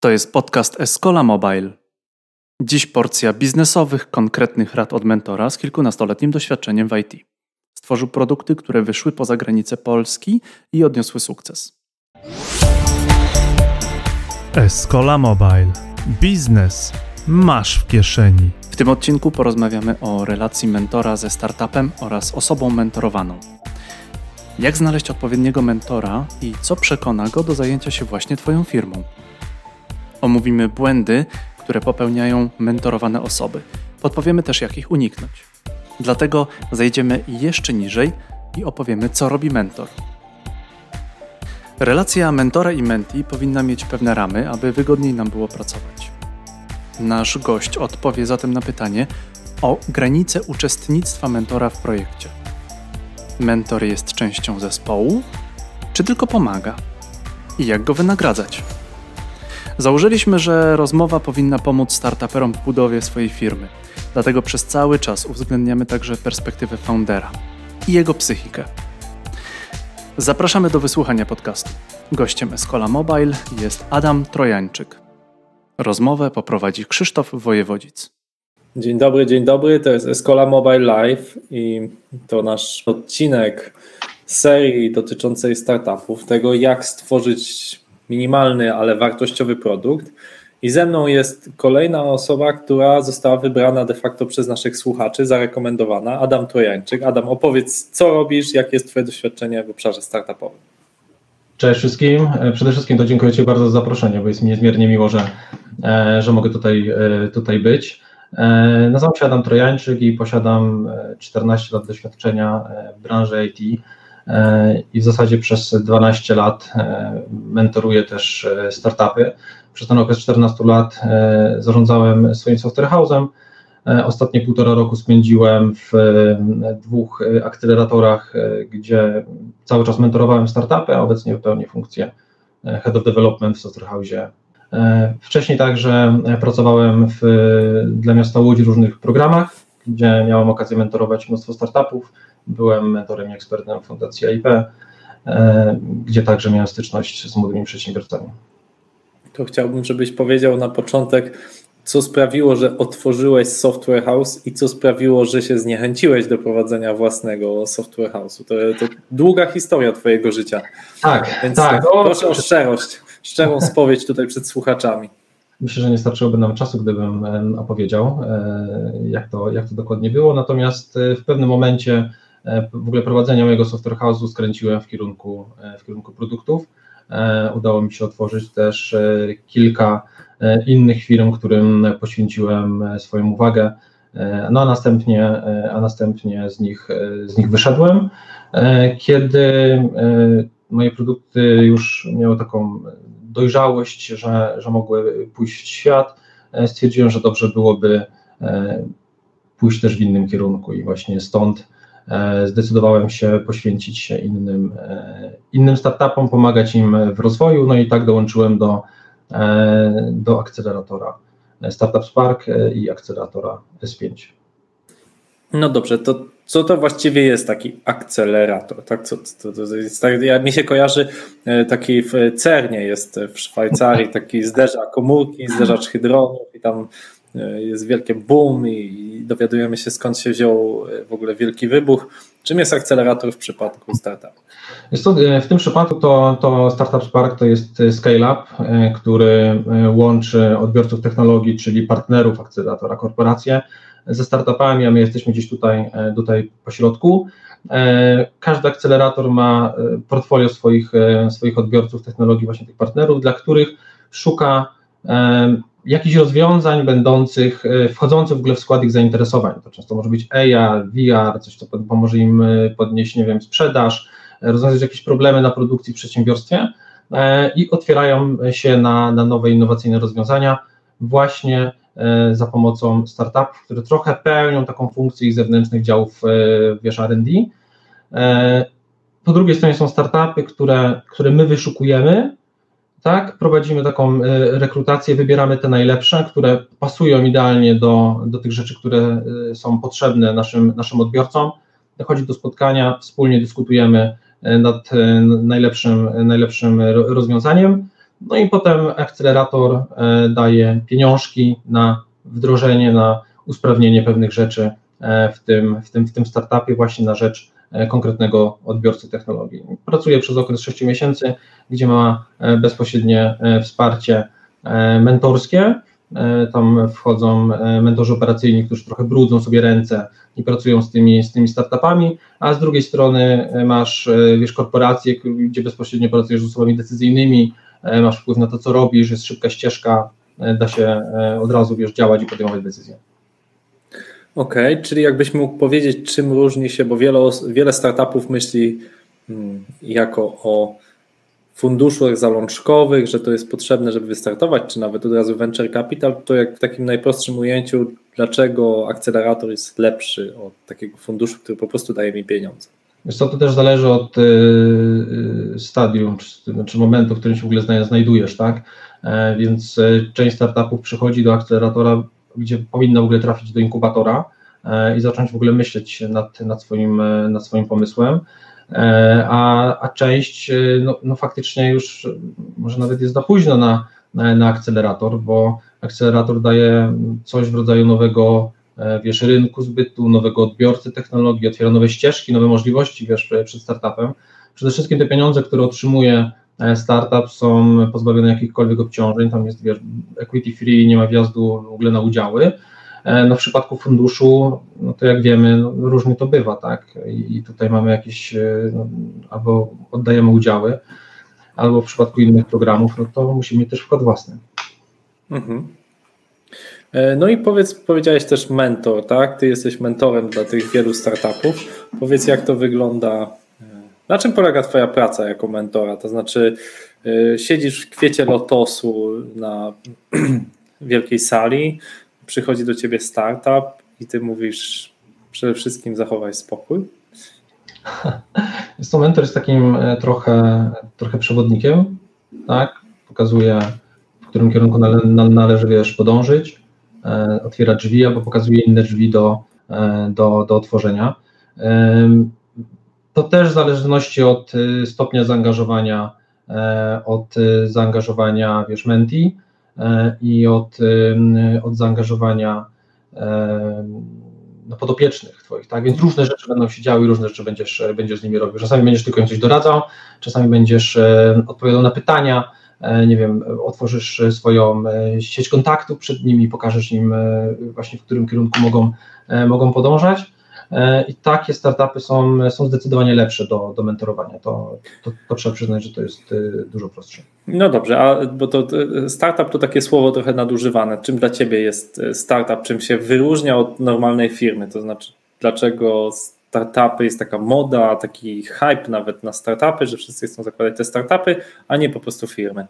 To jest podcast Escola Mobile. Dziś porcja biznesowych, konkretnych rad od mentora z kilkunastoletnim doświadczeniem w IT. Stworzył produkty, które wyszły poza granice Polski i odniosły sukces. Escola Mobile. Biznes masz w kieszeni. W tym odcinku porozmawiamy o relacji mentora ze startupem oraz osobą mentorowaną. Jak znaleźć odpowiedniego mentora i co przekona go do zajęcia się właśnie Twoją firmą? Omówimy błędy, które popełniają mentorowane osoby. Podpowiemy też, jak ich uniknąć. Dlatego zejdziemy jeszcze niżej i opowiemy, co robi mentor. Relacja mentora i menti powinna mieć pewne ramy, aby wygodniej nam było pracować. Nasz gość odpowie zatem na pytanie o granice uczestnictwa mentora w projekcie. Mentor jest częścią zespołu, czy tylko pomaga? I jak go wynagradzać? Założyliśmy, że rozmowa powinna pomóc startuperom w budowie swojej firmy. Dlatego przez cały czas uwzględniamy także perspektywę foundera i jego psychikę. Zapraszamy do wysłuchania podcastu. Gościem Escola Mobile jest Adam Trojańczyk. Rozmowę poprowadzi Krzysztof Wojewodzic. Dzień dobry, dzień dobry. To jest Escola Mobile Live i to nasz odcinek serii dotyczącej startupów, tego jak stworzyć minimalny, ale wartościowy produkt. I ze mną jest kolejna osoba, która została wybrana de facto przez naszych słuchaczy, zarekomendowana, Adam Trojańczyk. Adam, opowiedz, co robisz, jakie jest Twoje doświadczenie w obszarze startupowym. Cześć wszystkim. E, przede wszystkim to dziękuję Ci bardzo za zaproszenie, bo jest mi niezmiernie miło, że, e, że mogę tutaj, e, tutaj być. Nazywam się Adam Trojańczyk i posiadam 14 lat doświadczenia w branży IT. E, i w zasadzie przez 12 lat e, mentoruję też e, startupy. Przez ten okres 14 lat zarządzałem swoim software house'em. Ostatnie półtora roku spędziłem w dwóch akceleratorach, gdzie cały czas mentorowałem startupy, a obecnie wypełnię funkcję Head of Development w Software House. Wcześniej także pracowałem w, dla miasta Łódź w różnych programach, gdzie miałem okazję mentorować mnóstwo startupów. Byłem mentorem i ekspertem Fundacji AIP, e, gdzie także miałem styczność z młodymi przedsiębiorcami. To chciałbym, żebyś powiedział na początek, co sprawiło, że otworzyłeś software house i co sprawiło, że się zniechęciłeś do prowadzenia własnego software house'u. To, to długa historia Twojego życia. Tak, Więc tak. Proszę o szczerość, szczerą spowiedź tutaj przed słuchaczami. Myślę, że nie starczyłoby nam czasu, gdybym opowiedział, e, jak to, jak to dokładnie było. Natomiast e, w pewnym momencie w ogóle prowadzenia mojego software house'u skręciłem w kierunku, e, w kierunku produktów. E, udało mi się otworzyć też kilka innych firm, którym poświęciłem swoją uwagę, no a następnie, a następnie z, nich, z nich wyszedłem. Kiedy moje produkty już miały taką dojrzałość, że, że mogły pójść w świat, stwierdziłem, że dobrze byłoby pójść też w innym kierunku i właśnie stąd E, zdecydowałem się poświęcić się innym, e, innym startupom, pomagać im w rozwoju, no i tak dołączyłem do, e, do akceleratora Startup Spark i akceleratora S5. No dobrze, to co to właściwie jest taki akcelerator? Tak, co, to, to jest, tak, ja, mi się kojarzy taki w CERNie jest w Szwajcarii taki zderzacz komórki, zderzacz hydronów i tam E, jest wielkie boom i dowiadujemy się skąd się wziął e, w ogóle wielki wybuch. Czym jest akcelerator w przypadku startupu? E, w tym przypadku to, to Startup Spark to jest scale-up, który łączy odbiorców technologii, czyli partnerów akceleratora, korporacje ze startupami, a my jesteśmy gdzieś tutaj, tutaj po środku. Każdy akcelerator ma portfolio swoich, swoich odbiorców technologii, właśnie tych partnerów, dla których szuka jakichś rozwiązań będących, e, wchodzących w ogóle w skład ich zainteresowań. To często może być AR, VR, coś, co pomoże im e, podnieść, nie wiem, sprzedaż, e, rozwiązać jakieś problemy na produkcji w przedsiębiorstwie i otwierają się na, na nowe, innowacyjne rozwiązania właśnie za pomocą startupów, które trochę pełnią taką funkcję ich zewnętrznych działów, wiesz, R&D. Po drugiej stronie są startupy, które, które my wyszukujemy, tak, prowadzimy taką e, rekrutację, wybieramy te najlepsze, które pasują idealnie do, do tych rzeczy, które e, są potrzebne naszym, naszym odbiorcom. Dochodzi do spotkania, wspólnie dyskutujemy e, nad najlepszym, najlepszym rozwiązaniem. No i potem akcelerator daje pieniążki na wdrożenie, na usprawnienie pewnych rzeczy w tym, w tym, w tym startupie właśnie na rzecz konkretnego odbiorcy technologii. Pracuje przez okres 6 miesięcy, gdzie ma bezpośrednie wsparcie mentorskie, E, tam wchodzą e, mentorzy operacyjni, którzy trochę brudzą sobie ręce i pracują z tymi, z tymi startupami, a z drugiej strony e, masz, wiesz, korporacje, gdzie bezpośrednio pracujesz z osobami decyzyjnymi, masz wpływ na to, co robisz, jest szybka ścieżka, da się od razu, wiesz, działać i podejmować decyzje. Okej, okay, czyli jakbyś mógł powiedzieć, czym różni się, bo wiele, wiele startupów myśli hmm, jako o funduszach zalążkowych, że to jest potrzebne, żeby wystartować, czy nawet od razu venture capital, to jak w takim najprostszym ujęciu, dlaczego akcelerator jest lepszy od takiego funduszu, który po prostu daje mi pieniądze? Wiesz co, to też zależy od y, y, stadium, czy, czy momentu, w którym się w ogóle znajdujesz, tak? E, więc e, część startupów przychodzi do akceleratora, gdzie powinna w ogóle trafić do inkubatora e, i zacząć w ogóle myśleć nad, nad, swoim, nad swoim pomysłem. E, a, a część e, no, no faktycznie już może nawet jest za późno na, na, na akcelerator, bo akcelerator daje coś w rodzaju nowego e, wiesz, rynku zbytu, nowego odbiorcy technologii, otwiera nowe ścieżki, nowe możliwości wiesz, przed startupem. Przede wszystkim te pieniądze, które otrzymuje startup są pozbawione jakichkolwiek obciążeń, tam jest wiesz, equity free, nie ma wjazdu w ogóle na udziały, E, no w przypadku funduszu, no to jak wiemy, no różnie to bywa, tak? I tutaj mamy jakieś, e, no, albo oddajemy udziały, albo w przypadku innych programów, no to musimy mieć też wkład własny. Mhm. E, no i powiedz, powiedziałeś też mentor, tak? Ty jesteś mentorem dla tych wielu startupów. Powiedz, jak to wygląda, na czym polega Twoja praca jako mentora? To znaczy, siedzisz w kwiecie lotosu na wielkiej sali, przychodzi do ciebie startup i ty mówisz przede wszystkim zachowaj spokój? Jest to mentor jest takim e, trochę, trochę przewodnikiem, tak? Pokazuje, w którym kierunku nale, należy wiesz, podążyć, e, otwiera drzwi albo pokazuje inne drzwi do, e, do, do otworzenia. E, to też w zależności od e, stopnia zaangażowania, e, od zaangażowania wiesz, menti, E, i od, od zaangażowania no, podopiecznych Twoich, tak? Więc różne rzeczy będą się działy i różne rzeczy będziesz, będziesz z nimi robił. Czasami będziesz tylko im coś doradzał, czasami będziesz odpowiadał na pytania, e, nie wiem, otworzysz swoją e, sieć kontaktów przed nimi, pokażesz im właśnie w którym kierunku mogą, mogą podążać. E, I takie startupy są, są zdecydowanie lepsze do, do mentorowania. To, to, to trzeba przyznać, że to jest e, dużo prostsze. No dobrze, a bo to startup to takie słowo trochę nadużywane. Czym dla Ciebie jest e, startup? Czym się wyróżnia od normalnej firmy? To znaczy, dlaczego startupy jest taka moda, taki hype nawet na startupy, że wszyscy chcą zakładać te startupy, a nie po prostu firmy?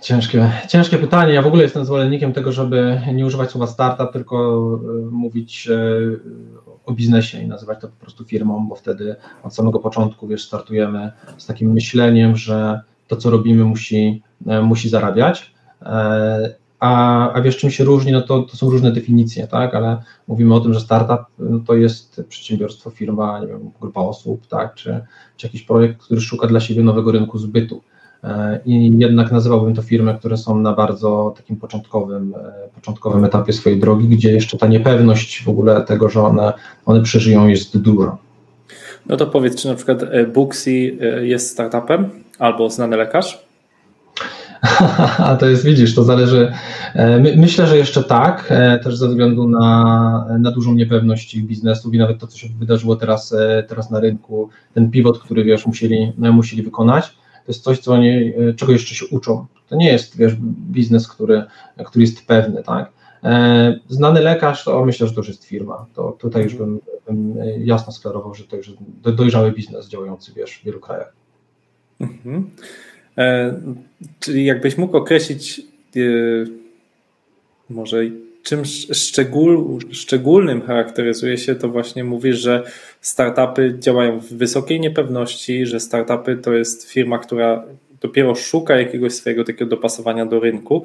Ciężkie, ciężkie pytanie. Ja w ogóle jestem zwolennikiem tego, żeby nie używać słowa startup, tylko e, mówić e, o biznesie i nazywać to po prostu firmą, bo wtedy od samego początku wiesz, startujemy z takim myśleniem, że to, co robimy, musi, e, musi zarabiać. A, a wiesz, czym się różni, no to, to są różne definicje, tak, ale mówimy o tym, że startup no to jest przedsiębiorstwo, firma, nie wiem, grupa osób, tak, czy, czy jakiś projekt, który szuka dla siebie nowego rynku zbytu. E, i jednak nazywałbym to firmy, które są na bardzo takim początkowym, e, początkowym etapie swojej drogi, gdzie jeszcze ta niepewność w ogóle tego, że one, one przeżyją jest duża. No to powiedz, czy na przykład e, Booksy jest startupem albo znany lekarz? A to jest, widzisz, to zależy. My, myślę, że jeszcze tak, też ze względu na, na dużą niepewność ich biznesów i nawet to, co się wydarzyło teraz, teraz na rynku, ten pivot, który wiesz, musieli, musieli wykonać to jest coś, co oni, e, czego jeszcze się uczą. To nie jest wiesz, biznes, który, który jest pewny, tak? E, znany lekarz, to myślę, że to już jest firma. To tutaj już bym, bym jasno sklarował, że to już dojrzały biznes działający wiesz, w wielu krajach. Mhm. E, czyli jakbyś mógł określić e, może czym szczegól, szczególnym charakteryzuje się, to właśnie mówisz, że startupy działają w wysokiej niepewności, że startupy to jest firma, która dopiero szuka jakiegoś swojego takiego dopasowania do rynku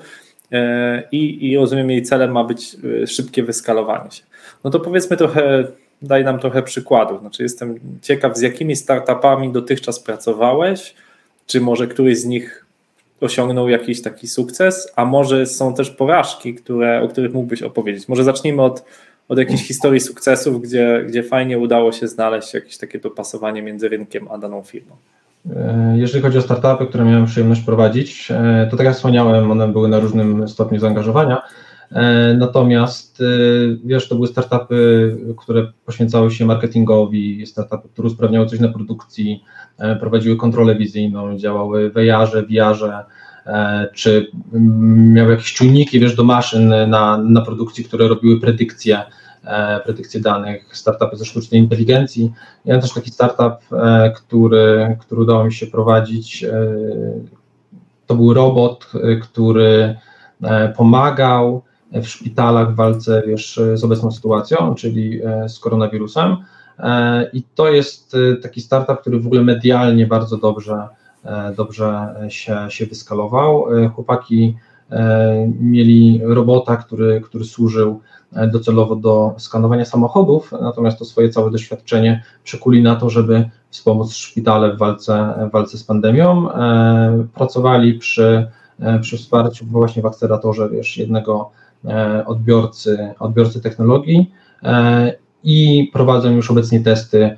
e, i, i rozumiem, jej celem ma być e, szybkie wyskalowanie się. No to powiedzmy trochę, daj nam trochę przykładów. Znaczy, jestem ciekaw, z jakimi startupami dotychczas pracowałeś, czy może któryś z nich osiągnął jakiś taki sukces, a może są też porażki, które, o których mógłbyś opowiedzieć. Może zacznijmy od, od jakiejś historii sukcesów, gdzie, gdzie fajnie udało się znaleźć jakieś takie dopasowanie między rynkiem a daną firmą. E, jeżeli chodzi o startupy, które miałem przyjemność prowadzić, e, to tak jak wspomniałem, one były na różnym stopniu zaangażowania. E, natomiast wiesz, to były startupy, które poświęcały się marketingowi, startupy, które usprawniały coś na produkcji, prowadziły kontrolę wizyjną, działały w AR-ze, VR-ze, czy miały jakieś czujniki, wiesz, do maszyn na, na produkcji, które robiły predykcje E, predykcje danych, startupy ze sztucznej inteligencji. Ja też taki startup, e, który, który udało mi się prowadzić. E, to był robot, który pomagał w szpitalach w walce wiesz, z obecną sytuacją, czyli z koronawirusem. I to jest taki startup, który w ogóle medialnie bardzo dobrze, dobrze się, się wyskalował. Chłopaki mieli robota, który, który służył E, docelowo do skanowania samochodów, natomiast to swoje całe doświadczenie przekuli na to, żeby wspomóc szpitale w walce, w walce z pandemią. E, pracowali przy, e, przy wsparciu właśnie w akceleratorze wiesz, jednego odbiorcy, odbiorcy technologii i prowadzą już obecnie testy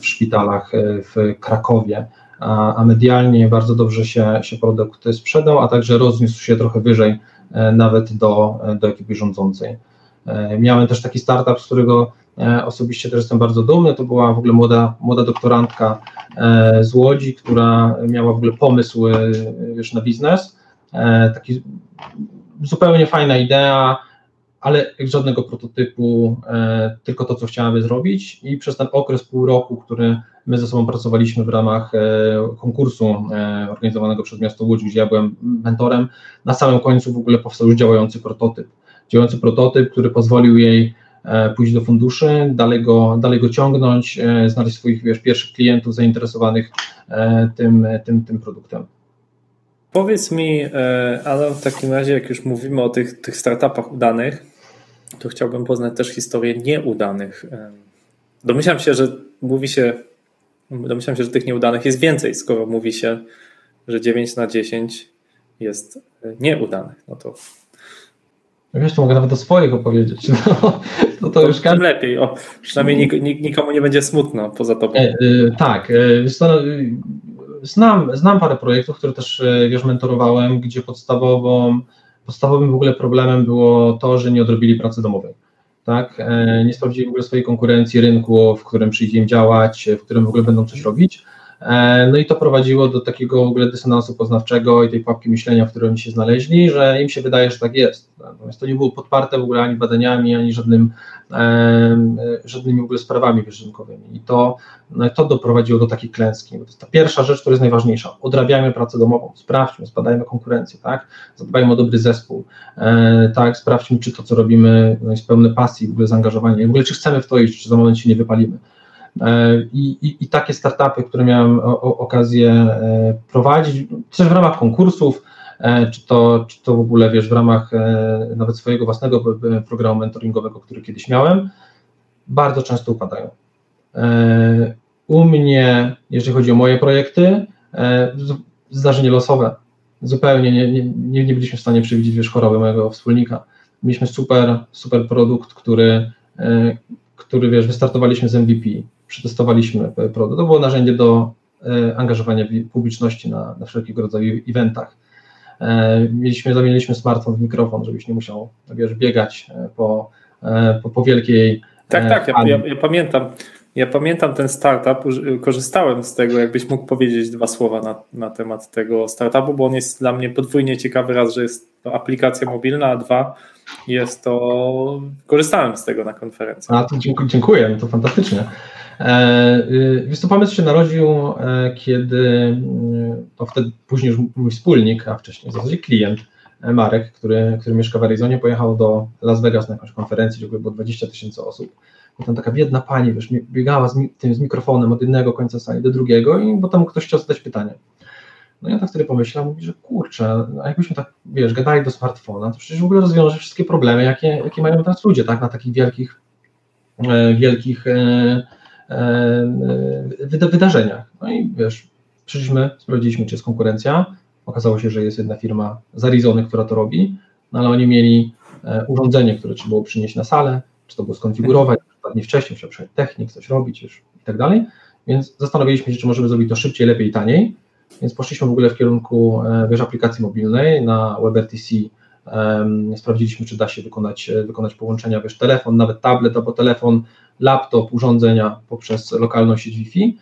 w szpitalach w Krakowie. A, medialnie bardzo dobrze się, się produkt sprzedał, a także rozniósł się trochę wyżej nawet do, do ekipy rządzącej. E, miałem też taki startup, z którego e, osobiście też jestem bardzo dumny. To była w ogóle młoda, młoda doktorantka e, z Łodzi, która miała w ogóle pomysł już na biznes. Taki zupełnie fajna idea, ale żadnego prototypu, tylko to, co chciałaby zrobić. I przez ten okres pół roku, który my ze sobą pracowaliśmy w ramach konkursu organizowanego przez miasto Łódź, gdzie ja byłem mentorem, na samym końcu w ogóle powstał już działający prototyp działający prototyp, który pozwolił jej e, pójść do funduszy, dalej go, dalej go ciągnąć, e, znaleźć swoich wiesz, pierwszych klientów zainteresowanych e, tym, tym, tym produktem. Powiedz mi, ale w takim razie, jak już mówimy o tych, tych startupach udanych, to chciałbym poznać też historię nieudanych. Domyślam się, że mówi się, domyślam się, że tych nieudanych jest więcej, skoro mówi się, że 9 na 10 jest nieudanych. No to Wiesz, to mogę nawet o swoich opowiedzieć. No, no to, to już każdy... lepiej, o, przynajmniej nik, nik, nikomu nie będzie smutno poza tobą. E, e, tak, e, no, znam, znam parę projektów, które też e, wiesz, mentorowałem, gdzie podstawową, podstawowym w ogóle problemem było to, że nie odrobili pracy domowej. Tak? E, nie sprawdzili w ogóle swojej konkurencji, rynku, w którym przyjdzie im działać, w którym w ogóle będą coś robić. E, no i to prowadziło do takiego w ogóle dysonansu poznawczego i tej pułapki myślenia, w której oni się znaleźli, że im się wydaje, że tak jest. Natomiast to nie było podparte w ogóle ani badaniami, ani żadnym, żadnymi w ogóle sprawami rynkowymi. I to, no, to doprowadziło do takiej klęski. To jest ta pierwsza rzecz, która jest najważniejsza. Odrabiajmy pracę domową, sprawdźmy, zbadajmy konkurencję, tak? Zadbajmy o dobry zespół, e, tak? Sprawdźmy, czy to, co robimy, no, jest pełne pasji, w ogóle zaangażowania, w ogóle czy chcemy w to iść, czy za moment się nie wypalimy. E, I, i, I, takie startupy, które miałem okazję e, prowadzić, też w ramach konkursów, czy to, czy to w ogóle wiesz, w ramach nawet swojego własnego programu mentoringowego, który kiedyś miałem, bardzo często upadają. U mnie, jeżeli chodzi o moje projekty, zdarzenie losowe. Zupełnie nie, nie, nie byliśmy w stanie przewidzieć wiesz, choroby mojego wspólnika. Mieliśmy super, super produkt, który, który wiesz, wystartowaliśmy z MVP przetestowaliśmy produkt. To było narzędzie do e, angażowania publiczności na, na wszelkiego rodzaju eventach. E, mieliśmy, zamieniliśmy smartfon w mikrofon, żebyś nie musiał wiesz, biegać e, po, po, po wielkiej. Tak, tak, ja, ja, ja, pamiętam. Ja pamiętam ten startup, korzystałem z tego, jakbyś mógł powiedzieć dwa słowa na, na temat tego startupu, bo on jest dla mnie podwójnie ciekawy, raz, że jest to aplikacja mobilna, a dwa, jest to, korzystałem z tego na konferencji. A to dziękuję, no to fantastycznie. E, y, wiesz, to pomysł się narodził, e, kiedy to wtedy później już mój wspólnik, a wcześniej w zasadzie klient, e, Marek, który, który mieszka w Arizonie, pojechał do Las Vegas na jakąś konferencję, gdzie było 20 tysięcy osób. I tam taka biedna pani, wiesz, biegała z, tym, z mikrofonem od jednego końca sali do drugiego, i bo tam ktoś chciał zadać pytanie. No ja tak wtedy pomyślałem, mówi, że kurczę, a jakbyśmy tak, wiesz, gadali do smartfona, to przecież w ogóle rozwiąże wszystkie problemy, jakie, jakie mają teraz ludzie, tak, na takich wielkich, wielkich E, wydarzeniach. No i wiesz, przyszliśmy, sprawdziliśmy, czy jest konkurencja. Okazało się, że jest jedna firma z Arizony, która to robi, no ale oni mieli e, urządzenie, które trzeba było przynieść na salę, czy to było skonfigurować, dwa wcześniej, trzeba przyjść technik, coś robić już i tak dalej. Więc zastanowiliśmy się, czy możemy zrobić to szybciej, lepiej i taniej. Więc poszliśmy w ogóle w kierunku e, wiesz, aplikacji mobilnej na WebRTC. Um, sprawdziliśmy, czy da się wykonać, e, wykonać połączenia, wiesz, telefon, nawet tablet albo telefon, laptop, urządzenia poprzez lokalną sieć Wi-Fi.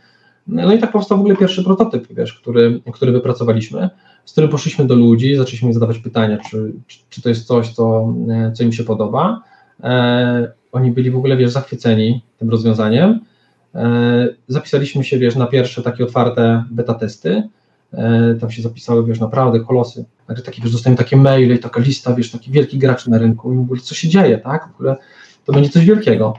No i tak powstał w ogóle pierwszy prototyp, wiesz, który, który wypracowaliśmy, z którym poszliśmy do ludzi, zaczęliśmy zadawać pytania, czy, czy, czy to jest coś, co, e, co im się podoba. E, oni byli w ogóle, wiesz, zachwyceni tym rozwiązaniem. E, zapisaliśmy się, wiesz, na pierwsze takie otwarte beta testy. E, tam się zapisały, wiesz, naprawdę kolosy. Także takie, wiesz, dostałem takie maile i taka lista, wiesz, taki wielki gracz na rynku i w ogóle co się dzieje, tak? W ogóle to będzie coś wielkiego.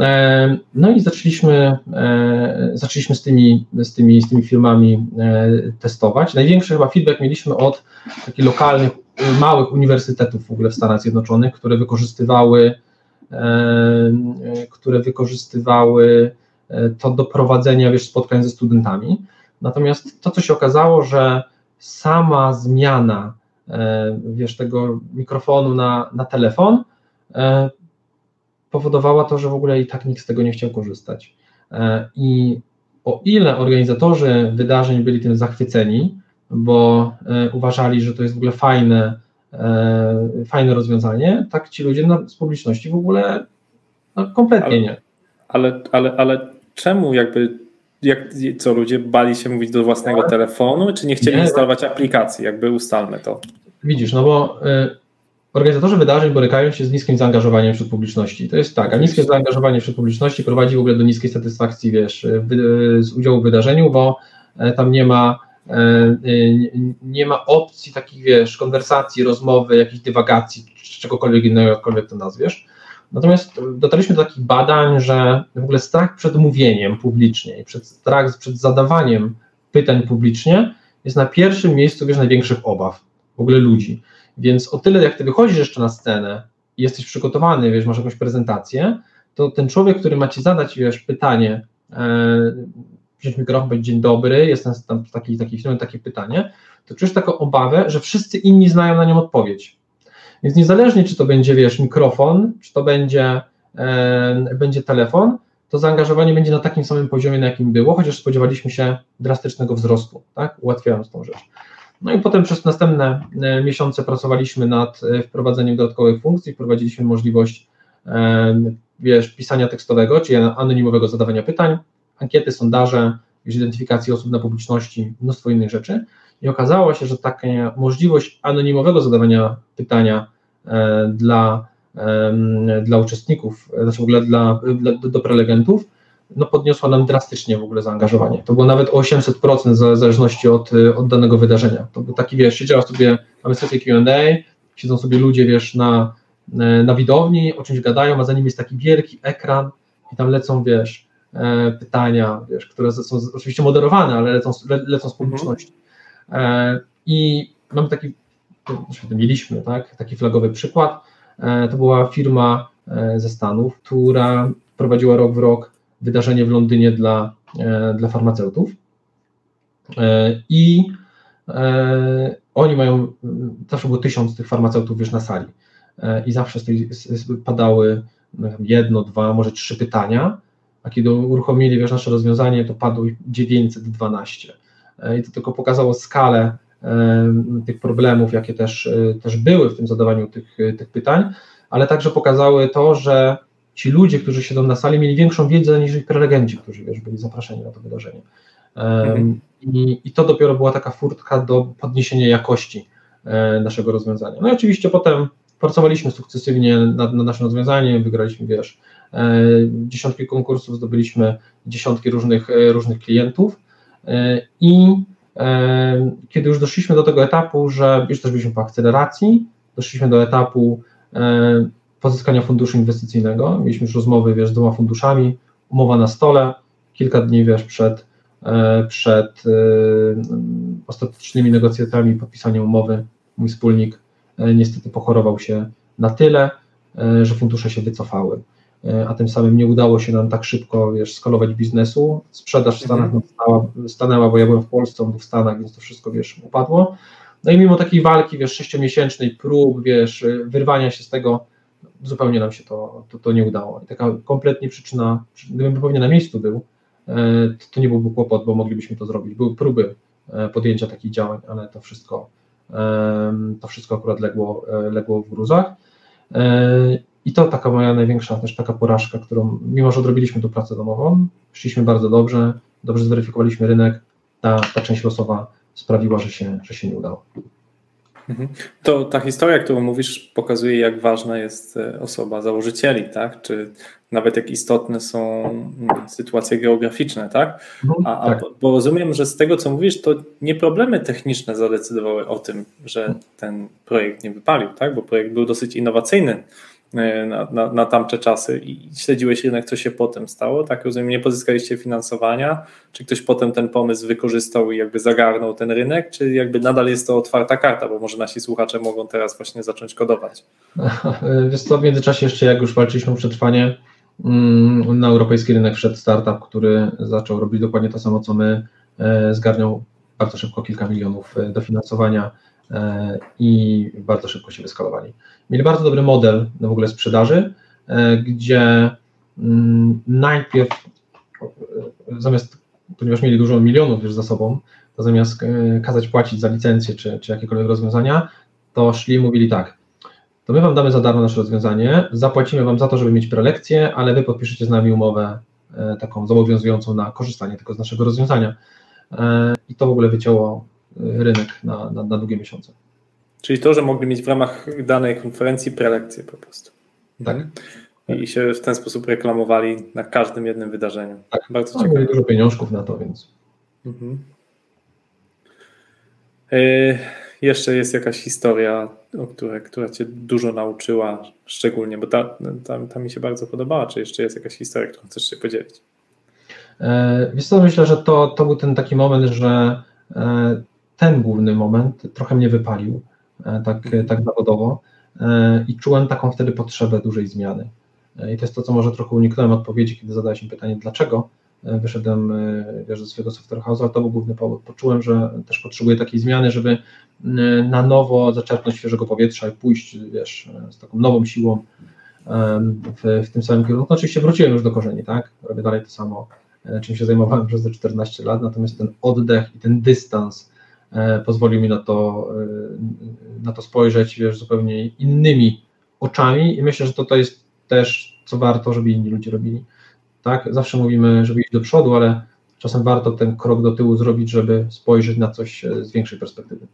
E, no i zaczęliśmy, e, zaczęliśmy z, tymi, z, tymi, z tymi firmami e, testować. Największy chyba feedback mieliśmy od takich lokalnych, małych uniwersytetów w ogóle w Stanach Zjednoczonych, które wykorzystywały, które wykorzystywały to do prowadzenia wiesz, spotkań ze studentami. Natomiast to, co się okazało, że sama zmiana wiesz, tego mikrofonu na, na telefon powodowała to, że w ogóle i tak nikt z tego nie chciał korzystać. E, I o ile organizatorzy wydarzeń byli tym zachwyceni, bo e, uważali, że to jest w ogóle fajne, e, fajne rozwiązanie, tak ci ludzie z publiczności w ogóle no, kompletnie ale, nie. Ale, ale, ale czemu jakby, jak, co ludzie bali się mówić do własnego telefonu, czy nie chcieli nie. instalować aplikacji, jakby ustalmy to? Widzisz, no bo Organizatorzy wydarzeń borykają się z niskim zaangażowaniem wśród publiczności. To jest tak, a niskie zaangażowanie wśród publiczności prowadzi w ogóle do niskiej satysfakcji, wiesz, z udziału w wydarzeniu, bo e, tam nie ma, e, e, nie ma opcji takich, wiesz, konwersacji, rozmowy, jakichś dywagacji, czy czegokolwiek innego, jakkolwiek to nazwiesz. Natomiast dotarliśmy do takich badań, że w ogóle strach przed mówieniem publicznie, przed strach przed zadawaniem pytań publicznie jest na pierwszym miejscu, wiesz, największych obaw w ogóle ludzi. Więc o tyle, jak ty wychodzisz jeszcze na scenę i jesteś przygotowany, wiesz, masz jakąś prezentację, to ten człowiek, który ma ci zadać, wiesz, pytanie, e, wziąć mikrofon, powiedzieć dzień dobry, jestem tam taki, taki, takie pytanie, to czujesz taką obawę, że wszyscy inni znają na nią odpowiedź. Więc niezależnie, czy to będzie, wiesz, mikrofon, czy to będzie, e, będzie telefon, to zaangażowanie będzie na takim samym poziomie, na jakim było, chociaż spodziewaliśmy się drastycznego wzrostu, tak, ułatwiając tą rzecz. No i potem przez następne e, miesiące pracowaliśmy nad e, wprowadzeniem dodatkowych funkcji, wprowadziliśmy możliwość e, wiesz, pisania tekstowego, czyli anonimowego zadawania pytań, ankiety, sondaże, identyfikacji osób na publiczności, mnóstwo innych rzeczy. I okazało się, że taka możliwość anonimowego zadawania pytania dla, dla uczestników, znaczy w ogóle dla, dla, do prelegentów, no podniosła nam drastycznie w ogóle zaangażowanie. To było nawet o 800% w zależności od, y, od danego wydarzenia. To był taki, wiesz, siedziała sobie, mamy sesję Q&A, siedzą sobie ludzie, wiesz, na, na widowni, o czymś gadają, a za nim jest taki wielki ekran i tam lecą, wiesz, e, pytania, wiesz, które są oczywiście moderowane, ale lecą, le, lecą z mhm. publiczności. E, I mamy taki, mieliśmy, tak, taki flagowy przykład, e, to była firma ze Stanów, która prowadziła rok w rok wydarzenie w Londynie dla, e, dla farmaceutów. E, I e, oni mają, zawsze było tysiąc tych farmaceutów już na sali i zawsze z tej padały jedno, dwa, może trzy pytania, a kiedy uruchomili wiesz, nasze rozwiązanie, to padło 912. I to tylko pokazało skalę tych problemów, jakie też, też były w tym zadawaniu tych, tych pytań, ale także pokazały to, że ci ludzie, którzy siedzą na sali, mieli większą wiedzę niż ich prelegenci, którzy wiesz, byli zapraszani na to wydarzenie. Mhm. I, I, to dopiero była taka furtka do podniesienia jakości e, naszego rozwiązania. No i oczywiście potem pracowaliśmy sukcesywnie nad, nad naszym rozwiązaniem, wygraliśmy, wiesz, e, dziesiątki konkursów, zdobyliśmy dziesiątki różnych, e, różnych klientów i kiedy już doszliśmy do tego etapu, że już też byliśmy po akceleracji, doszliśmy do etapu pozyskania funduszu inwestycyjnego. Mieliśmy już rozmowy wiesz, z dwoma funduszami, umowa na stole, kilka dni wiesz, przed, e, przed e, ostatecznymi negocjacjami podpisaniem umowy mój wspólnik e, niestety pochorował się na tyle, że fundusze się wycofały. a tym samym nie udało się nam tak szybko, wiesz, skalować biznesu. Sprzedaż w Stanach mhm. stała, stanęła, bo ja byłem w Polsce, on był w Stanach, więc to wszystko, wiesz, upadło. No i mimo takiej walki, wiesz, sześciomiesięcznej prób, wiesz, wyrwania się z tego, zupełnie nam się to, to, to nie udało. I taka kompletnie przyczyna, gdybym pewnie na miejscu był, e, to, to nie byłby kłopot, bo moglibyśmy to zrobić. Były próby e, podjęcia takich działań, ale to wszystko, to wszystko akurat legło, e, legło w gruzach. I to taka moja największa też taka porażka, którą, mimo że odrobiliśmy tu pracę domową, szliśmy bardzo dobrze, dobrze zweryfikowaliśmy rynek, ta, ta część losowa sprawiła, że się, że się nie udało. Mhm. To ta historia, którą mówisz, pokazuje, jak ważna jest e, osoba założycieli, tak? Czy nawet jak istotne są mm, sytuacje geograficzne, tak? Mhm, a, a tak. bo rozumiem, że z tego, co mówisz, to nie problemy techniczne zadecydowały o tym, że ten projekt nie wypalił, tak? Bo projekt był dosyć innowacyjny na, na, na tamte czasy i śledziłeś jednak, co się potem stało. Tak rozumiem, nie pozyskaliście finansowania? Czy ktoś potem ten pomysł wykorzystał i jakby zagarnął ten rynek? Czy jakby nadal jest to otwarta karta, bo może nasi słuchacze mogą teraz właśnie zacząć kodować? Wiesz co, w międzyczasie jeszcze jak już walczyliśmy o przetrwanie, mm, na europejski rynek wszedł startup, który zaczął robić dokładnie to samo, co my, e, zgarniał bardzo szybko kilka milionów e, dofinansowania E, i bardzo szybko się wyskalowali. Mieli bardzo dobry model w ogóle sprzedaży, e, gdzie mm, najpierw e, zamiast, ponieważ mieli dużo milionów już za sobą, to zamiast kazać płacić za licencję czy, czy jakiekolwiek rozwiązania, to szli i mówili tak, to my Wam damy za darmo nasze rozwiązanie, zapłacimy Wam za to, żeby mieć prelekcję, ale Wy podpiszecie z nami umowę taką zobowiązującą na korzystanie tylko z naszego rozwiązania. I to w ogóle wycięło rynek na, na, na długie miesiące. Czyli to, że mogli mieć w ramach danej konferencji prelekcje po prostu. Tak. I się w ten sposób reklamowali na każdym jednym wydarzeniu. Tak, bardzo no, ciekawe. dużo pieniążków na to, więc. Mhm. Y jeszcze jest jakaś historia, o której, która Cię dużo nauczyła, szczególnie, bo ta, ta, ta mi się bardzo podobała. Czy jeszcze jest jakaś historia, którą chcesz się podzielić? E, wiesz co, myślę, że to, to był ten taki moment, że e, ten główny moment trochę mnie wypalił, e, tak, tak zawodowo e, i czułem taką wtedy potrzebę dużej zmiany. E, I to jest to, co może trochę uniknąłem odpowiedzi, kiedy zadałeś mi pytanie, dlaczego wyszedłem wiesz, ze swojego software house, ale to był główny powód. Poczułem, że też potrzebuję takiej zmiany, żeby na nowo zaczerpnąć świeżego powietrza i pójść wiesz, z taką nową siłą w, w tym samym kierunku. No, oczywiście wróciłem już do korzeni, tak? Robię dalej to samo, czym się zajmowałem przez te 14 lat, natomiast ten oddech i ten dystans pozwolił mi na to, e, na to spojrzeć wiesz, zupełnie innymi oczami i myślę, że to, to jest też, co warto, żeby inni ludzie robili. Tak? Zawsze mówimy, żeby iść do przodu, ale czasem warto ten krok do tyłu zrobić, żeby spojrzeć na coś e, z większej perspektywy.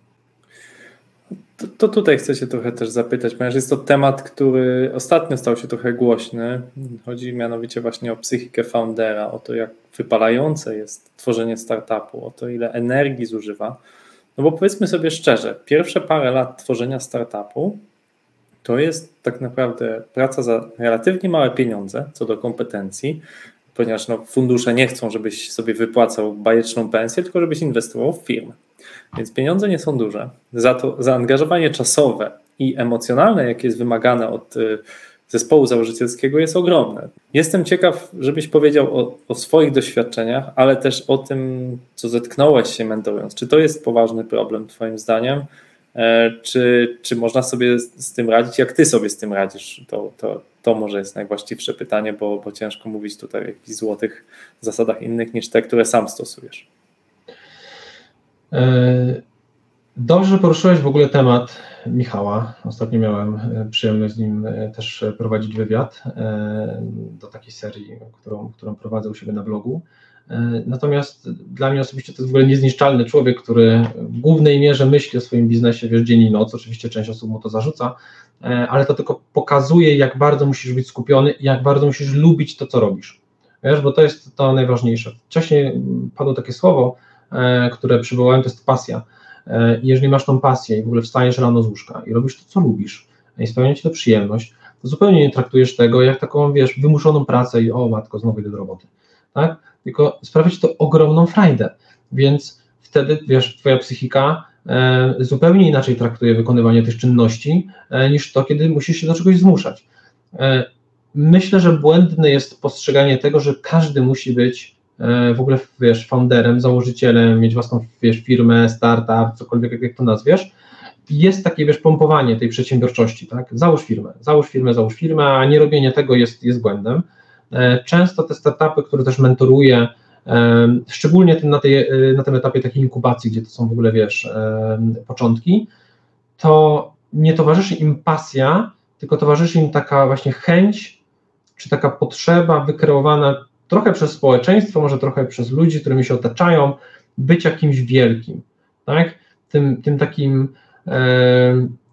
To, to, tutaj chcę się trochę też zapytać, ponieważ jest to temat, który ostatnio stał się trochę głośny. Chodzi mianowicie właśnie o psychikę foundera, o to, jak wypalające jest tworzenie startupu, o to, ile energii zużywa. No bo powiedzmy sobie szczerze, pierwsze parę lat tworzenia startupu to jest tak naprawdę praca za relatywnie małe pieniądze co do kompetencji, ponieważ no, fundusze nie chcą, żebyś sobie wypłacał bajeczną pensję, tylko żebyś inwestował w firmę. Więc pieniądze nie są duże. Za to zaangażowanie czasowe i emocjonalne, jakie jest wymagane od y, zespołu założycielskiego jest ogromne. Jestem ciekaw, żebyś powiedział o, o, swoich doświadczeniach, ale też o tym, co zetknąłeś się mentorując. Czy to jest poważny problem, Twoim zdaniem? E, czy, czy można sobie z tym radzić? Jak Ty sobie z tym radzisz? To, to, to może jest najwłaściwsze pytanie, bo, bo ciężko mówić tutaj o jakichś złotych zasadach innych niż te, które sam stosujesz. E, dobrze, że poruszyłeś w ogóle temat Michała. Ostatnio miałem e, przyjemność z nim e, też prowadzić wywiad e, do takiej serii, którą, którą prowadzę u siebie na blogu. Natomiast dla mnie osobiście to jest w ogóle niezniszczalny człowiek, który w głównej mierze myśli o swoim biznesie wiesz, dzień i noc. Oczywiście część osób mu to zarzuca, ale to tylko pokazuje, jak bardzo musisz być skupiony i jak bardzo musisz lubić to, co robisz. Wiesz, bo to jest to najważniejsze. Wcześniej padło takie słowo, które przywołałem, to jest pasja jeżeli masz tą pasję i w ogóle wstajesz rano z łóżka i robisz to, co lubisz, i spełnia ci to przyjemność, to zupełnie nie traktujesz tego jak taką, wiesz, wymuszoną pracę i o matko, znowu idę do roboty, tak? Tylko sprawia ci to ogromną frajdę, więc wtedy, wiesz, twoja psychika e, zupełnie inaczej traktuje wykonywanie tych czynności, e, niż to, kiedy musisz się do czegoś zmuszać. E, myślę, że błędne jest postrzeganie tego, że każdy musi być e, w ogóle, wiesz, founderem, założycielem, mieć własną, wiesz, firmę, startup, cokolwiek, jak to nazwiesz. Jest takie, wiesz, pompowanie tej przedsiębiorczości, tak? Załóż firmę, załóż firmę, załóż firmę, a nie robienie tego jest, jest błędem. E, często te startupy, które też mentoruję, szczególnie na, tej, na tym etapie takiej inkubacji, gdzie to są w ogóle, wiesz, początki, to nie towarzyszy im pasja, tylko towarzyszy im taka właśnie chęć, czy taka potrzeba wykreowana trochę przez społeczeństwo, może trochę przez ludzi, którymi się otaczają, być jakimś wielkim, tak? Tym, tym takim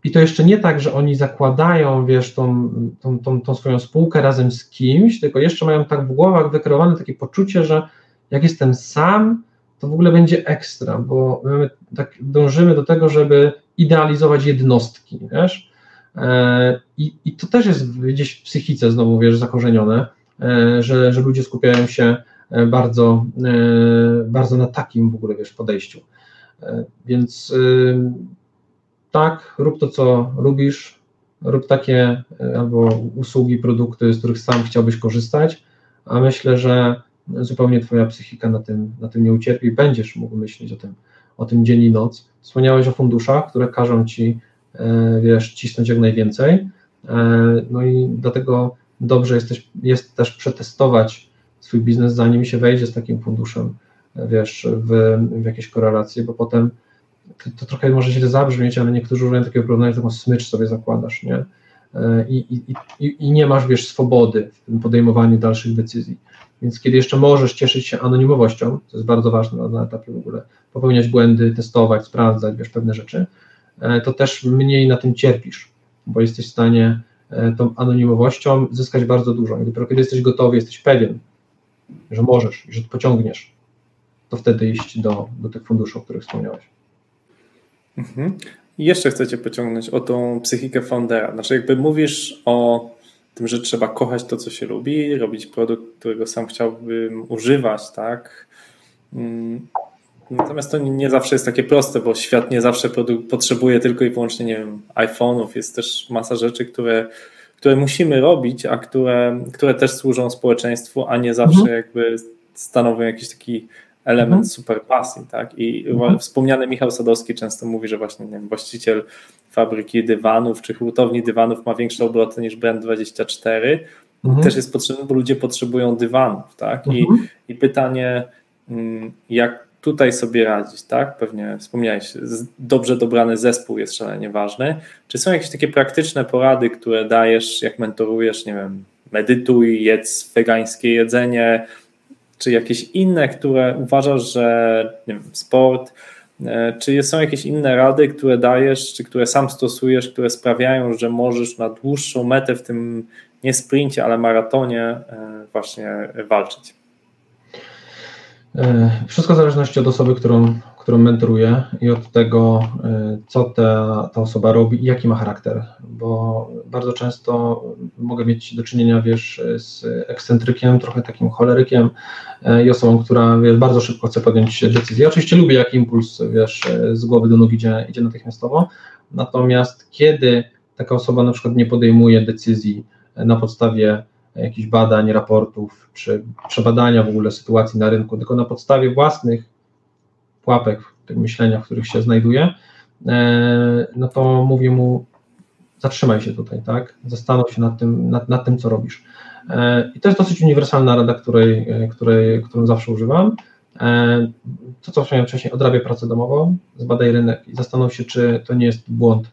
i to jeszcze nie tak, że oni zakładają, wiesz, tą, tą, tą, tą, swoją spółkę razem z kimś, tylko jeszcze mają tak w głowach wykreowane takie poczucie, że jak jestem sam, to w ogóle będzie ekstra, bo my tak dążymy do tego, żeby idealizować jednostki, wiesz? E, I, I to też jest gdzieś w psychice znowu, wiesz, zakorzenione, że, że ludzie skupiają się e, bardzo, bardzo na takim w ogóle, wiesz, podejściu. Więc tak, rób to, co lubisz, rób takie albo usługi, produkty, z których sam chciałbyś korzystać, a myślę, że zupełnie twoja psychika na tym, na tym nie ucierpi, będziesz mógł myśleć o tym, o tym dzień i noc. Wspomniałeś o funduszach, które każą ci, e, wiesz, cisnąć jak najwięcej, e, no i dlatego dobrze jesteś, jest też przetestować swój biznes, zanim się wejdzie z takim funduszem, e, wiesz, w, w jakieś korelacje, bo potem to, to trochę może źle zabrzmieć, ale niektórzy używają takiego porównania, taką smycz sobie zakładasz, nie? I, i, i, i nie masz, wiesz, swobody w podejmowaniu dalszych decyzji. Więc kiedy jeszcze możesz cieszyć się anonimowością, to jest bardzo ważne na etapie w ogóle, popełniać błędy, testować, sprawdzać, wiesz, pewne rzeczy, e, to też mniej na tym cierpisz, bo jesteś w stanie e, tą anonimowością zyskać bardzo dużo. I dopiero kiedy jesteś gotowy, jesteś pewien, że możesz, że to pociągniesz, to wtedy iść do, do tych funduszy, o których wspomniałeś. Mhm. I jeszcze chcecie pociągnąć o tą psychikę foundera. Znaczy, jakby mówisz o tym, że trzeba kochać to, co się lubi, robić produkt, którego sam chciałbym używać, tak? Natomiast to nie zawsze jest takie proste, bo świat nie zawsze potrzebuje tylko i wyłącznie, nie wiem, iPhone'ów. Jest też masa rzeczy, które, które musimy robić, a które, które też służą społeczeństwu, a nie zawsze mhm. jakby stanowią jakiś taki element mhm. super pasji, tak? I mhm. wspomniany Michał Sadowski często mówi, że właśnie nie wiem, właściciel fabryki dywanów czy hurtowni dywanów ma większe obroty niż Brand24. Mhm. Też jest potrzebny, bo ludzie potrzebują dywanów, tak? I, mhm. i pytanie, mm, jak tutaj sobie radzić, tak? Pewnie wspomniałeś, dobrze dobrany zespół jest szalenie ważny. Czy są jakieś takie praktyczne porady, które dajesz, jak mentorujesz, nie wiem, medytuj, jedz wegańskie jedzenie, czy jakieś inne, które uważasz, że nie wiem, sport, e, czy są jakieś inne rady, które dajesz, czy które sam stosujesz, które sprawiają, że możesz na dłuższą metę w tym nie sprincie, ale maratonie e, właśnie walczyć? E, wszystko w zależności od osoby, którą, którą mentoruję i od tego, y, co ta, ta osoba robi i jaki ma charakter, bo bardzo często mogę mieć do czynienia, wiesz, z ekscentrykiem, trochę takim cholerykiem y, i osobą, która, wiesz, bardzo szybko chce podjąć decyzję. Oczywiście lubię, jak impuls, wiesz, z głowy do nóg idzie, idzie natychmiastowo, natomiast kiedy taka osoba na przykład nie podejmuje decyzji na podstawie jakichś badań, raportów, czy przebadania w ogóle sytuacji na rynku, tylko na podstawie własnych pułapek, tych myślenia, w których się znajduje, e, no to mówię mu, zatrzymaj się tutaj, tak? Zastanów się nad tym, nad, nad tym co robisz. E, I to jest dosyć uniwersalna rada, której, e, której, którą zawsze używam. To, co wspomniałem wcześniej, odrabiaj pracę domową, zbadaj rynek i zastanów się, czy to nie jest błąd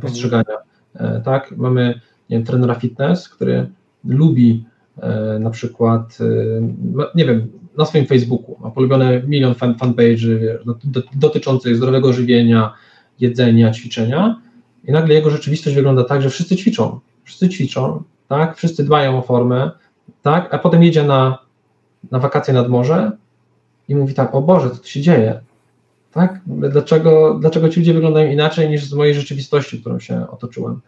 postrzegania. Tak, mamy nie wiem, trenera fitness, który lubi na przykład, nie wiem, na swoim Facebooku, ma polubione milion fan, fanpage'y dotyczących zdrowego żywienia, jedzenia, ćwiczenia i nagle jego rzeczywistość wygląda tak, że wszyscy ćwiczą, wszyscy ćwiczą, tak, wszyscy dbają o formę, tak, a potem jedzie na, na wakacje nad morze i mówi tak, o Boże, co tu się dzieje, tak, dlaczego, dlaczego ci ludzie wyglądają inaczej niż z mojej rzeczywistości, którą się otoczyłem.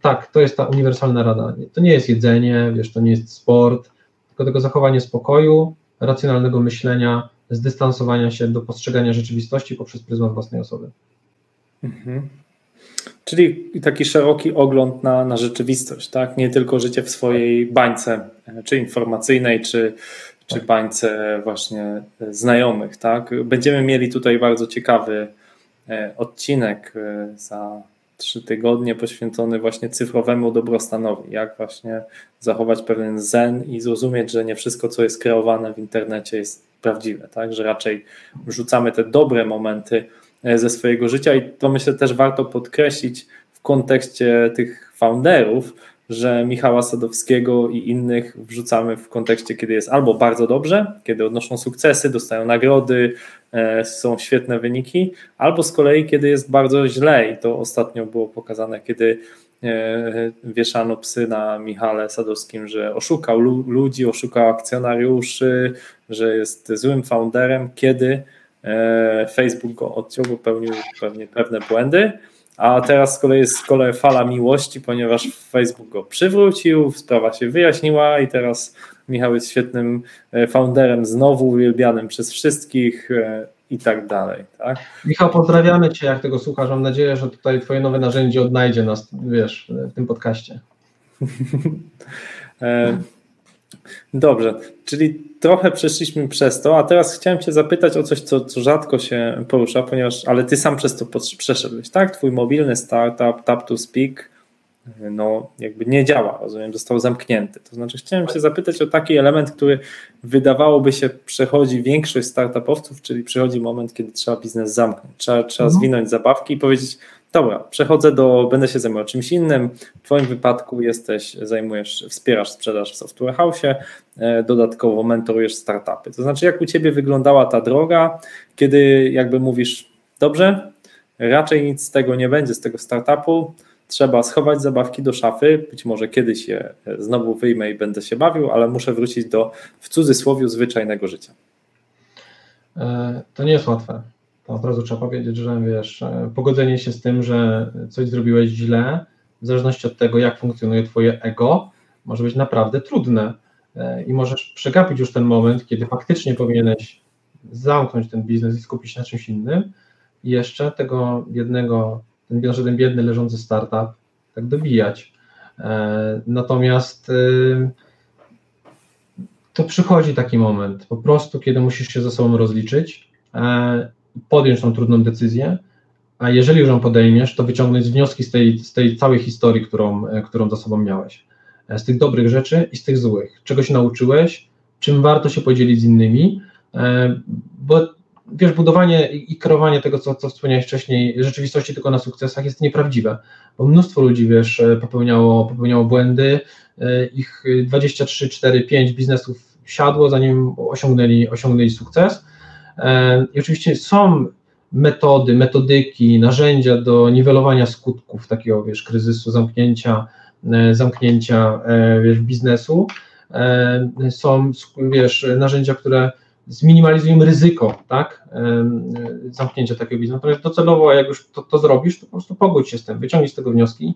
Tak, to jest ta uniwersalna rada. To nie jest jedzenie, wiesz, to nie jest sport, tylko tego zachowanie spokoju, racjonalnego myślenia, zdystansowania się do postrzegania rzeczywistości poprzez pryzmat własnej osoby. Mhm. Czyli taki szeroki ogląd na, na rzeczywistość, tak? Nie tylko życie w swojej bańce, czy informacyjnej, czy, czy bańce właśnie znajomych, tak? Będziemy mieli tutaj bardzo ciekawy odcinek za trzy tygodnie poświęcony właśnie cyfrowemu dobrostanowi, jak właśnie zachować pewien zen i zrozumieć, że nie wszystko, co jest kreowane w internecie jest prawdziwe, tak? że raczej wrzucamy te dobre momenty e, ze swojego życia i to myślę też warto podkreślić w kontekście tych founderów, że Michała Sadowskiego i innych wrzucamy w kontekście, kiedy jest albo bardzo dobrze, kiedy odnoszą sukcesy, dostają nagrody, e, są świetne wyniki, albo z kolei, kiedy jest bardzo źle. I to ostatnio było pokazane, kiedy e, wieszano psy na Michale Sadowskim, że oszukał ludzi, oszukał akcjonariuszy, że jest złym founderem, kiedy e, Facebook go odciął, popełnił pewnie pewne błędy, a teraz z kolei jest z kolei fala miłości, ponieważ Facebook go przywrócił, sprawa się wyjaśniła i teraz Michał jest świetnym e, founderem, znowu uwielbianym przez wszystkich e, i tak dalej. Tak? Michał, pozdrawiamy Cię, jak tego słuchasz. Mam nadzieję, że tutaj Twoje nowe narzędzie odnajdzie nas, wiesz, w tym podcaście. Dobrze, czyli trochę przeszliśmy przez to, a teraz chciałem Cię zapytać o coś, co, co rzadko się porusza, ponieważ, ale Ty sam przez to przeszedłeś, tak? Twój mobilny startup, Tap to Speak, no jakby nie działa, rozumiem, został zamknięty. To znaczy chciałem Cię zapytać o taki element, który wydawałoby się przechodzi większość startupowców, czyli przychodzi moment, kiedy trzeba biznes zamknąć, trzeba, trzeba mhm. zwinąć zabawki i powiedzieć, Dobra, przechodzę do, będę się zajmował czymś innym. W Twoim wypadku jesteś, zajmujesz, wspierasz sprzedaż w Software House, e, dodatkowo mentorujesz startupy. To znaczy, jak u Ciebie wyglądała ta droga, kiedy jakby mówisz, dobrze, raczej nic z tego nie będzie, z tego startupu, trzeba schować zabawki do szafy, być może kiedyś je znowu wyjmę i będę się bawił, ale muszę wrócić do, w cudzysłowie, zwyczajnego życia. E, to nie jest łatwe to od razu trzeba powiedzieć, że wiesz, e, pogodzenie się z tym, że coś zrobiłeś źle, w zależności od tego, jak funkcjonuje Twoje ego, może być naprawdę trudne. E, i możesz przegapić już ten moment, kiedy faktycznie powinieneś zamknąć ten biznes i skupić się na czymś innym. I jeszcze tego jednego, ten, ten biedny leżący startup tak dobijać. E, natomiast to przychodzi taki moment, po prostu, kiedy musisz się ze sobą rozliczyć podjąć tą trudną decyzję, a jeżeli już ją podejmiesz, to wyciągnąć wnioski z tej, z tej całej historii, którą, e, którą za sobą miałeś. E, z tych dobrych rzeczy i z tych złych. Czego się nauczyłeś, czym warto się podzielić z innymi, e, bo wiesz, budowanie i kreowanie tego, co, co wspomniałeś wcześniej, rzeczywistości tylko na sukcesach jest nieprawdziwe, bo mnóstwo ludzi, wiesz, popełniało, popełniało błędy, ich 23, 4, 5 biznesów siadło, zanim osiągnęli, osiągnęli sukces, i oczywiście są metody, metodyki, narzędzia do niwelowania skutków takiego, wiesz, kryzysu, zamknięcia, e, zamknięcia, e, wiesz, biznesu. Są, wiesz, narzędzia, które zminimalizują ryzyko, tak, zamknięcia takiego biznesu. Natomiast docelowo, jak już to, to zrobisz, to po prostu pogódź się z tym, wyciągnij z tego wnioski,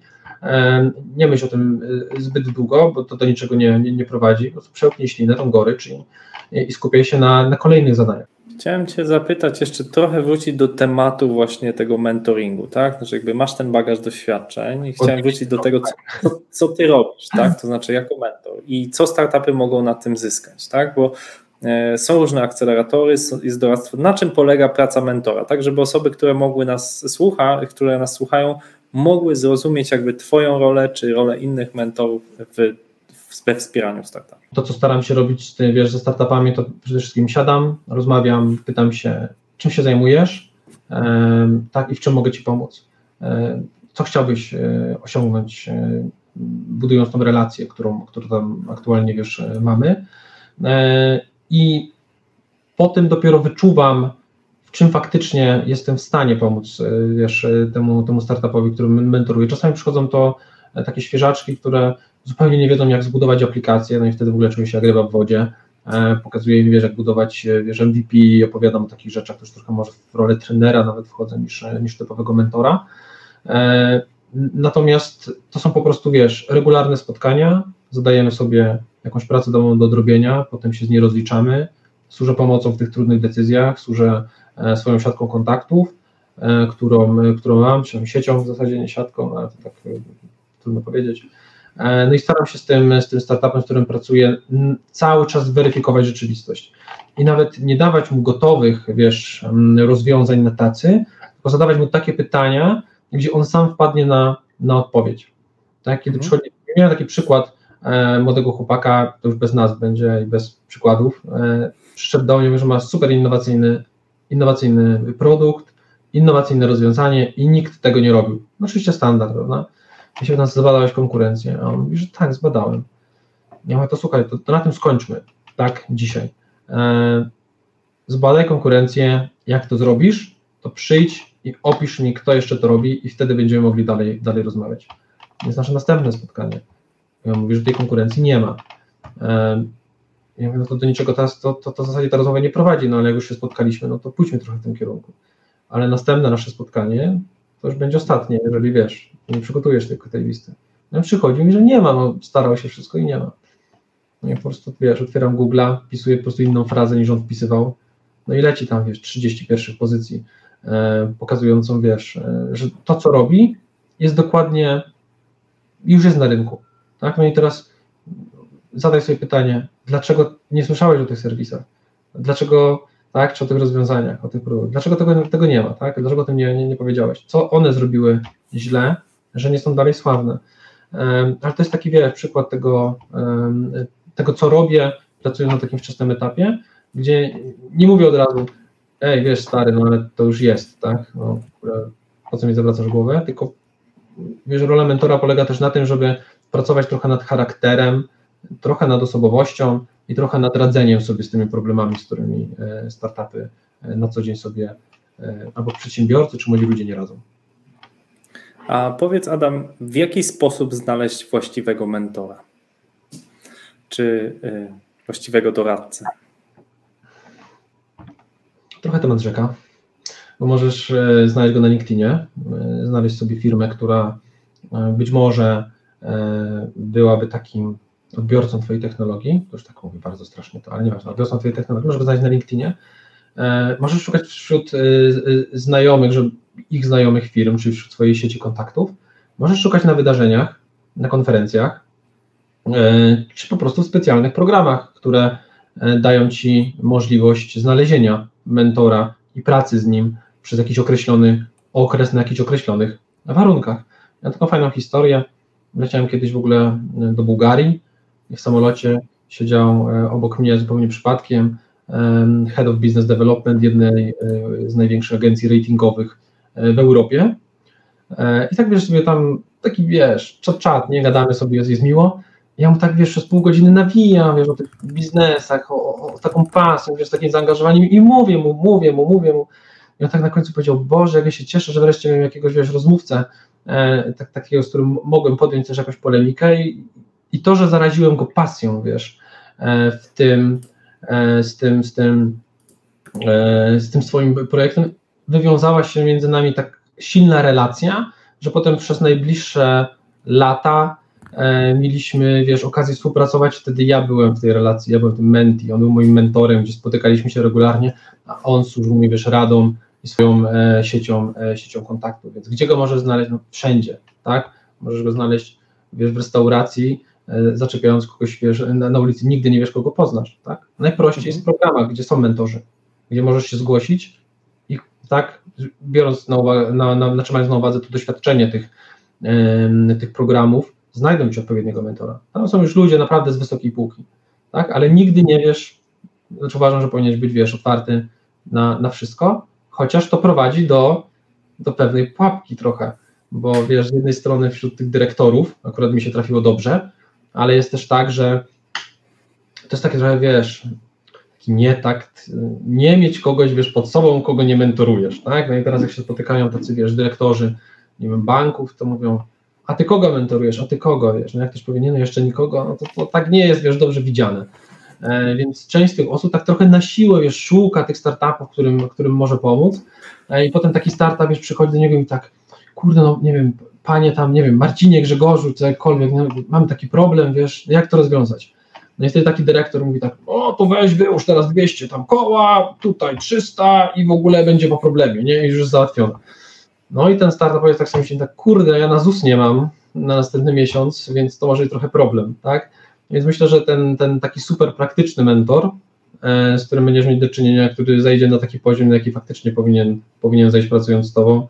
nie myśl o tym e, zbyt długo, bo to do niczego nie, nie, nie prowadzi, po prostu przełknij ślinę, tą gorycz i, i skupiaj się na, na kolejnych zadaniach. Chciałem Cię zapytać, jeszcze trochę wrócić do tematu właśnie tego mentoringu, tak? Znaczy jakby masz ten bagaż doświadczeń i chciałem wrócić do tego, co, co Ty robisz, tak? To znaczy jako mentor i co startupy mogą na tym zyskać, tak? Bo e, są różne akceleratory, jest doradztwo. Na czym polega praca mentora? Tak, żeby osoby, które mogły nas słucha, które nas słuchają, mogły zrozumieć jakby Twoją rolę, czy rolę innych mentorów w we wspieraniu startupów. To, co staram się robić wiesz, ze startupami, to przede wszystkim siadam, rozmawiam, pytam się, czym się zajmujesz, tak, i w czym mogę Ci pomóc. Co chciałbyś e, osiągnąć, e, budując tą relację, którą, którą tam aktualnie wiesz, e, mamy. I po tym dopiero wyczuwam, w czym faktycznie jestem w stanie pomóc wiesz, temu, temu startupowi, który mentoruję. Czasami przychodzą to takie świeżaczki, które zupełnie nie wiedzą, jak zbudować aplikację, no i wtedy w ogóle czuję się jak w wodzie. E, pokazuję im, wiesz, jak budować e, wiesz, MVP, opowiadam o takich rzeczach, już trochę może w rolę trenera nawet wchodzę niż, e, niż typowego mentora. Natomiast to są po prostu, wiesz, regularne spotkania, zadajemy sobie jakąś pracę domową do odrobienia, potem się z niej rozliczamy, służę pomocą w tych trudnych decyzjach, służę swoją siatką kontaktów którą, którą mam, czy siecią w zasadzie, nie siatką, ale to tak trudno powiedzieć. No i staram się z tym, z tym startupem, z którym pracuję, cały czas weryfikować rzeczywistość. I nawet nie dawać mu gotowych, wiesz, rozwiązań na tacy, tylko zadawać mu takie pytania, gdzie on sam wpadnie na, na odpowiedź. Tak, kiedy mhm. przychodzi, miałem taki przykład e, młodego chłopaka, to już bez nas będzie i bez przykładów, e, przyszedł do mnie, że ma super innowacyjny, innowacyjny produkt, innowacyjne rozwiązanie i nikt tego nie robił. No oczywiście standard, prawda? Ja się nas zbadałeś konkurencję, a on mówi, że tak, zbadałem. Ja mówię, to słuchaj, to, to na tym skończmy, tak, dzisiaj. E, zbadaj konkurencję, jak to zrobisz, to przyjdź i opisz mi, kto jeszcze to robi i wtedy będziemy mogli dalej, dalej rozmawiać. Jest nasze następne spotkanie. Ja mówię, że tej konkurencji nie ma. Ja mówię, no to do niczego teraz, to, to, to w zasadzie ta rozmowa nie prowadzi, no ale jak już się spotkaliśmy, no to pójdźmy trochę w tym kierunku. Ale następne nasze spotkanie to już będzie ostatnie, jeżeli wiesz, nie przygotujesz tylko tej listy. No przychodzi mi, że nie ma, no starał się wszystko i nie ma. No i po prostu, wiesz, otwieram Google'a, wpisuję po prostu inną frazę niż on wpisywał, no i leci tam, wiesz, 30 pierwszych pozycji, e, pokazującą, wiesz, e, że to, co robi, jest dokładnie, już jest na rynku, tak? No i teraz zadaj sobie pytanie, dlaczego nie słyszałeś o tych serwisach? Dlaczego, tak, czy o tych rozwiązaniach, o tych produktach? Dlaczego tego, tego nie ma, tak? Dlaczego o tym nie, nie, nie powiedziałeś? Co one zrobiły źle, że nie są dalej sławne? Ale to jest taki, wiesz, przykład tego, tego, co robię, pracując na takim wczesnym etapie, gdzie nie mówię od razu, ej, wiesz, stary, no ale to już jest, tak? No, po co mi zawracasz głowę? Tylko wiesz, rola mentora polega też na tym, żeby pracować trochę nad charakterem, trochę nad osobowością i trochę nad radzeniem sobie z tymi problemami, z którymi e, startupy e, na co dzień sobie e, albo przedsiębiorcy, czy młodzi ludzie nie radzą. A powiedz, Adam, w jaki sposób znaleźć właściwego mentora? Czy właściwego doradcę? Trochę temat rzeka, bo możesz znaleźć go na LinkedInie, znaleźć sobie firmę, która być może byłaby takim odbiorcą Twojej technologii, to już tak mówię bardzo strasznie to, ale nieważne, odbiorcą Twojej technologii, możesz go znaleźć na LinkedInie, możesz szukać wśród e, e, znajomych, ich znajomych firm, czy wśród swojej sieci kontaktów, możesz szukać na wydarzeniach, na konferencjach, czy po prostu w specjalnych programach, które dają Ci możliwość znalezienia mentora i pracy z nim przez jakiś określony okres, na jakichś określonych warunkach. Ja taką fajną historię. Leciałem kiedyś w ogóle do Bułgarii w samolocie siedział e, obok mnie zupełnie przypadkiem Head of Business Development jednej e, z największych agencji ratingowych e, w Europie. I tak wiesz sobie tam, taki wiesz, czat, czat, nie gadamy sobie, jest, jest miło. Ja mu tak wiesz, przez pół godziny nawijam, wiesz, o tych biznesach, o, o, taką pasją, wiesz, takim zaangażowaniem i mówię mu, mówię mu, mówię mu. I on tak na końcu powiedział, Boże, jak ja się cieszę, że wreszcie miałem jakiegoś, wiesz, rozmówcę, e, tak, takiego, z którym mogłem podjąć też jakąś polemikę i, i to, że zaraziłem go pasją, wiesz, e, w tym, e, z tym, z tym, e, z tym swoim projektem, wywiązała się między nami tak silna relacja, że potem przez najbliższe lata mieliśmy, wiesz, okazję współpracować, wtedy ja byłem w tej relacji, ja byłem tym menti, on był moim mentorem, gdzie spotykaliśmy się regularnie, a on służył mi, wiesz, radą i swoją e, siecią, e, siecią kontaktu, więc gdzie go możesz znaleźć? No, wszędzie, tak? Możesz go znaleźć, wiesz, w restauracji, E, zaczepiając kogoś wiesz, na, na, ulicy, nigdy nie wiesz, kogo poznasz. Tak? Najprościej jest w programach, gdzie są mentorzy, gdzie możesz się zgłosić i tak, biorąc na uwagę, na, na, mając na uwadze to doświadczenie tych, yy, tych programów, znajdą ci odpowiedniego mentora. Tam są już ludzie naprawdę z wysokiej półki, tak? ale nigdy nie wiesz, znaczy uważam, że powinieneś być, wiesz, otwarty na, na wszystko, chociaż to prowadzi do, do pewnej pułapki trochę, bo wiesz, z jednej strony wśród tych dyrektorów, akurat mi się trafiło dobrze, ale jest też tak, że to jest takie trochę, wiesz, taki nietakt, nie mieć kogoś, wiesz, pod sobą, kogo nie mentorujesz, tak? No i teraz jak się spotykają tacy, wiesz, dyrektorzy, nie wiem, banków, to mówią, a ty kogo mentorujesz, a ty kogo, wiesz, no jak ktoś powie, nie, no jeszcze nikogo, no to, to tak nie jest, wiesz, dobrze widziane. E, więc część z tych osób tak trochę na siłę, wiesz, szuka tych startupów, którym, którym może pomóc e, i potem taki startup, wiesz, przychodzi do niego i tak, kurde, no nie wiem, panie tam, nie wiem, Marcinie, Grzegorzu, cokolwiek, no, mam taki problem, wiesz, jak to rozwiązać? No i wtedy taki dyrektor mówi tak, o to weź wyłóż teraz 200 tam koła, tutaj 300 i w ogóle będzie po problemie, nie, i już załatwione. No i ten startup jest tak sobie myśli, tak kurde, ja na ZUS nie mam na następny miesiąc, więc to może być trochę problem, tak? Więc myślę, że ten, ten taki super praktyczny mentor, e, z którym będziesz mieć do czynienia, który zejdzie na taki poziom, na jaki faktycznie powinien, powinien zejść pracując z tobą,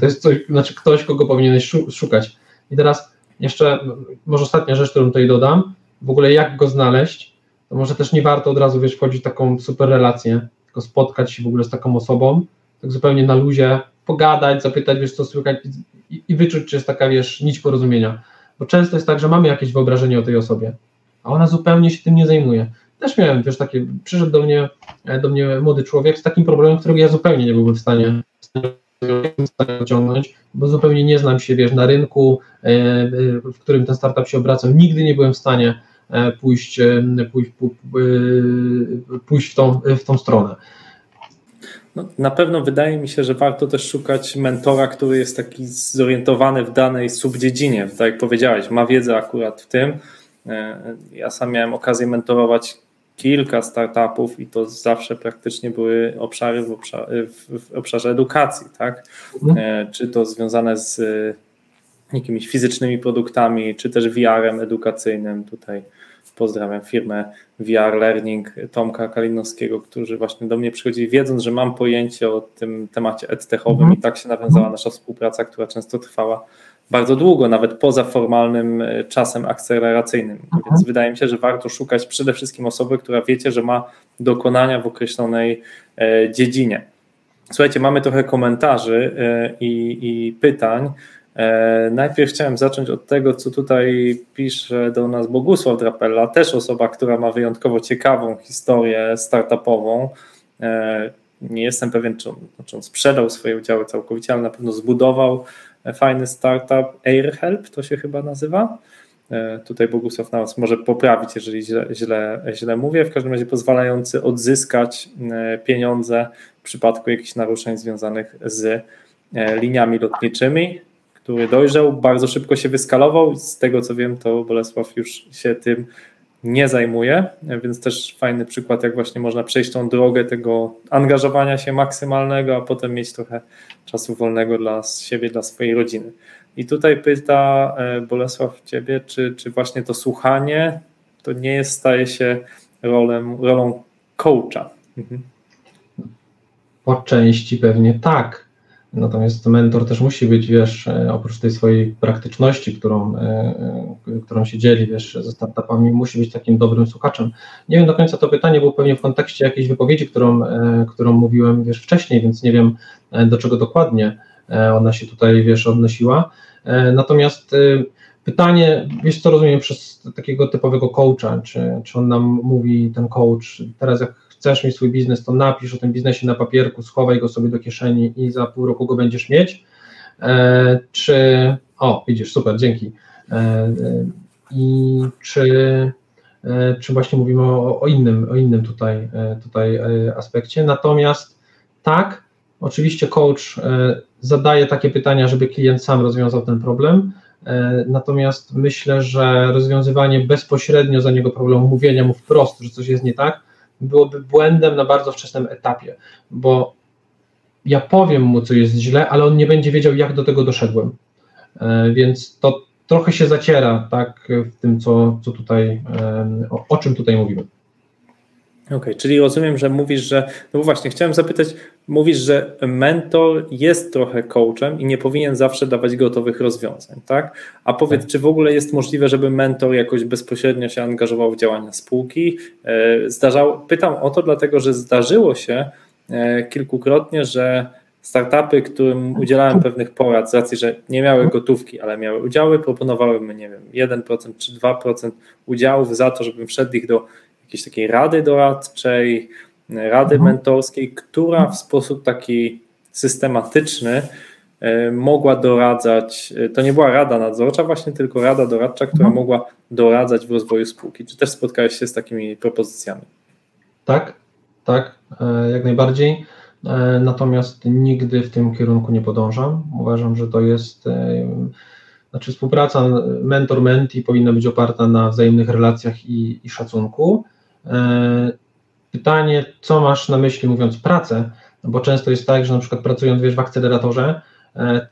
to jest coś, znaczy ktoś, kogo powinieneś szukać. I teraz jeszcze, może ostatnia rzecz, którą tutaj dodam, w ogóle jak go znaleźć, to może też nie warto od razu, wiesz, wchodzić w taką super relację, tylko spotkać się w ogóle z taką osobą, tak zupełnie na luzie, pogadać, zapytać, wiesz, co słychać i, i wyczuć, czy jest taka, wiesz, nić porozumienia. Bo często jest tak, że mamy jakieś wyobrażenie o tej osobie, a ona zupełnie się tym nie zajmuje. Też miałem, wiesz, takie, przyszedł do mnie, e, do mnie młody człowiek z takim problemem, którego ja zupełnie nie byłbym w stanie ociągnąć, bo zupełnie nie znam się, wiesz, na rynku, e, e, w którym ten startup się obraca. Nigdy nie byłem w stanie pójść, pójść, pójść w, tą, w tą stronę. No, na pewno wydaje mi się, że warto też szukać mentora, który jest taki zorientowany w danej subdziedzinie. Tak jak powiedziałeś, ma wiedzę akurat w tym. E, ja sam miałem okazję mentorować kilka startupów i to zawsze praktycznie były obszary w, obszarze, w obszarze edukacji, tak? Mhm. E, czy to związane z jakimiś fizycznymi produktami, czy też VR-em edukacyjnym. Tutaj pozdrawiam firmę VR Learning Tomka Kalinowskiego, którzy właśnie do mnie przychodzili, wiedząc, że mam pojęcie o tym temacie edtechowym mm. i tak się nawiązała nasza współpraca, która często trwała bardzo długo, nawet poza formalnym e, czasem akceleracyjnym. Mm. Więc wydaje mi się, że warto szukać przede wszystkim osoby, która wiecie, że ma dokonania w określonej e, dziedzinie. Słuchajcie, mamy trochę komentarzy e, i, i pytań. Najpierw chciałem zacząć od tego, co tutaj pisze do nas Bogusław Drapella, też osoba, która ma wyjątkowo ciekawą historię startupową. Nie jestem pewien, czy on, czy on sprzedał swoje udziały całkowicie, ale na pewno zbudował fajny startup. AirHelp to się chyba nazywa. E, tutaj Bogusław nas może poprawić, jeżeli źle, źle, źle mówię. W każdym razie pozwalający odzyskać pieniądze w przypadku jakichś naruszeń związanych z liniami lotniczymi który dojrzał, bardzo szybko się wyskalował. Z tego co wiem, to Bolesław już się tym nie zajmuje, więc też fajny przykład, jak właśnie można przejść tą drogę tego angażowania się maksymalnego, a potem mieć trochę czasu wolnego dla siebie, dla swojej rodziny. I tutaj pyta e, Bolesław Ciebie, czy, czy właśnie to słuchanie to nie jest, staje się rolem, rolą coacha? Mhm. Po części pewnie tak. Natomiast mentor też musi być, wiesz, e, oprócz tej swojej praktyczności, którą, e, e, którą się dzieli, wiesz, ze startupami, musi być takim dobrym słuchaczem. Nie wiem do końca to pytanie było pewnie w kontekście jakiejś wypowiedzi, którą, którą mówiłem, wiesz, wcześniej, więc nie wiem do czego dokładnie ona się tutaj, wiesz, odnosiła. Natomiast pytanie, wiesz, co rozumiem przez takiego typowego coacha, czy, czy on nam mówi, ten coach, teraz jak chcesz mieć swój biznes, to napisz o tym biznesie na papierku, schowaj go sobie do kieszeni i za pół roku go będziesz mieć. E, czy, o, widzisz, super, dzięki. E, e, I czy, czy właśnie mówimy o, o, innym, o innym tutaj, tutaj aspekcie. Natomiast tak, oczywiście coach zadaje takie pytania, żeby klient sam rozwiązał ten problem. Natomiast myślę, że rozwiązywanie bezpośrednio za niego problemu, mówienia mu wprost, że coś jest nie tak, byłoby błędem na bardzo wczesnym etapie, bo ja powiem mu, co jest źle, ale on nie będzie wiedział, jak do tego doszedłem. E, więc to trochę się zaciera tak, w tym, co, co tutaj, o, o czym tutaj mówimy. Okej, okay, czyli rozumiem, że mówisz, że. No właśnie, chciałem zapytać, mówisz, że mentor jest trochę coachem i nie powinien zawsze dawać gotowych rozwiązań, tak? A powiedz, tak. czy w ogóle jest możliwe, żeby mentor jakoś bezpośrednio się angażował w działania spółki? E, zdarzał, pytam o to, dlatego że zdarzyło się e, kilkukrotnie, że startupy, którym udzielałem pewnych porad z racji, że nie miały gotówki, ale miały udziały, proponowały mi, nie wiem, 1% czy 2% udziałów za to, żebym wszedł ich do jakiejś takiej rady doradczej, rady mhm. mentorskiej, która w sposób taki systematyczny e, mogła doradzać, e, to nie była rada nadzorcza właśnie, tylko rada doradcza, która mhm. mogła doradzać w rozwoju spółki. Czy też spotkałeś się z takimi propozycjami? Tak, tak, e, jak najbardziej. Natomiast nigdy w tym kierunku nie podążam. Uważam, że to jest Znaczy współpraca mentor-menti powinna być oparta na wzajemnych relacjach i, i szacunku. E, pytanie, co masz na myśli mówiąc pracę, no bo często jest tak, że na przykład pracując wiesz, w akceleratorze, e,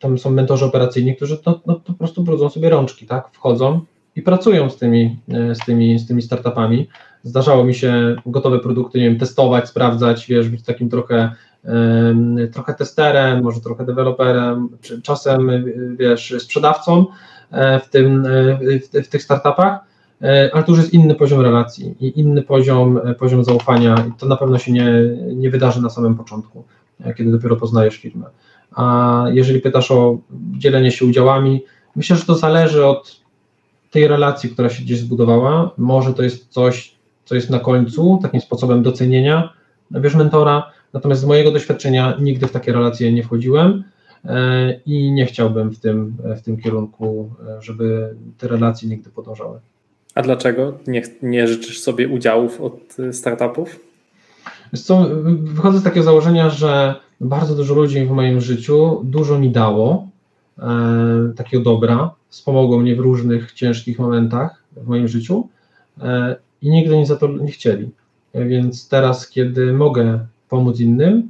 tam są mentorzy operacyjni, którzy to, no, to po prostu brudzą sobie rączki, tak? Wchodzą i pracują z tymi, z tymi, z tymi startupami. Zdarzało mi się gotowe produkty, nie wiem, testować, sprawdzać, wiesz, być takim trochę trochę testerem, może trochę deweloperem, czasem, wiesz, sprzedawcą e, w, tym, e, w, w tych startupach, e, ale to już jest inny poziom relacji i inny poziom, poziom zaufania i to na pewno się nie, nie wydarzy na samym początku, kiedy dopiero poznajesz firmę. A jeżeli pytasz o dzielenie się udziałami, myślę, że to zależy od tej relacji, która się gdzieś zbudowała. Może to jest coś, co jest na końcu, takim sposobem docenienia, wiesz, mentora, Natomiast z mojego doświadczenia nigdy w takie relacje nie wchodziłem e, i nie chciałbym w tym, w tym kierunku, e, żeby te relacje nigdy podążały. A dlaczego nie, nie życzysz sobie udziałów od startupów? Wiesz co, wychodzę z takiego założenia, że bardzo dużo ludzi w moim życiu dużo mi dało, e, takiego dobra, wspomogło mnie w różnych ciężkich momentach w moim życiu e, i nigdy nie za to nie chcieli. Więc teraz, kiedy mogę pomóc innym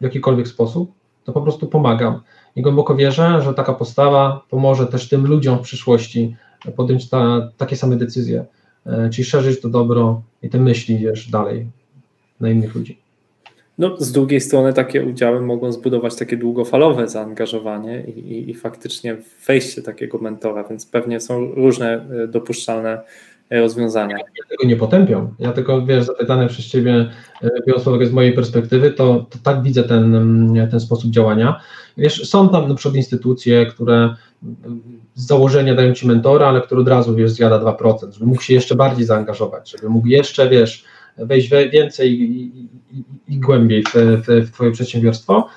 w jakikolwiek sposób, to po prostu pomagam. I głęboko wierzę, że taka postawa pomoże też tym ludziom w przyszłości podjąć ta, takie same decyzje, e, czyli szerzyć to dobro i te myśli, wiesz, dalej na innych ludzi. No, z drugiej strony takie udziały mogą zbudować takie długofalowe zaangażowanie i, i, i faktycznie wejście takiego mentora, więc pewnie są różne e, dopuszczalne rozwiązania. Ja tego nie potępiam. Ja tylko, wiesz, zapytany przez Ciebie, e, biorąc z mojej perspektywy, to, to, tak widzę ten, mm, ten sposób działania. Wiesz, są tam na przykład instytucje, które z założenia dają Ci mentora, ale który od razu, wiesz, zjada 2%, żeby mógł się jeszcze bardziej zaangażować, żeby mógł jeszcze, wiesz, wejść więcej i, i, i, głębiej w, w, w Twoje przedsiębiorstwo.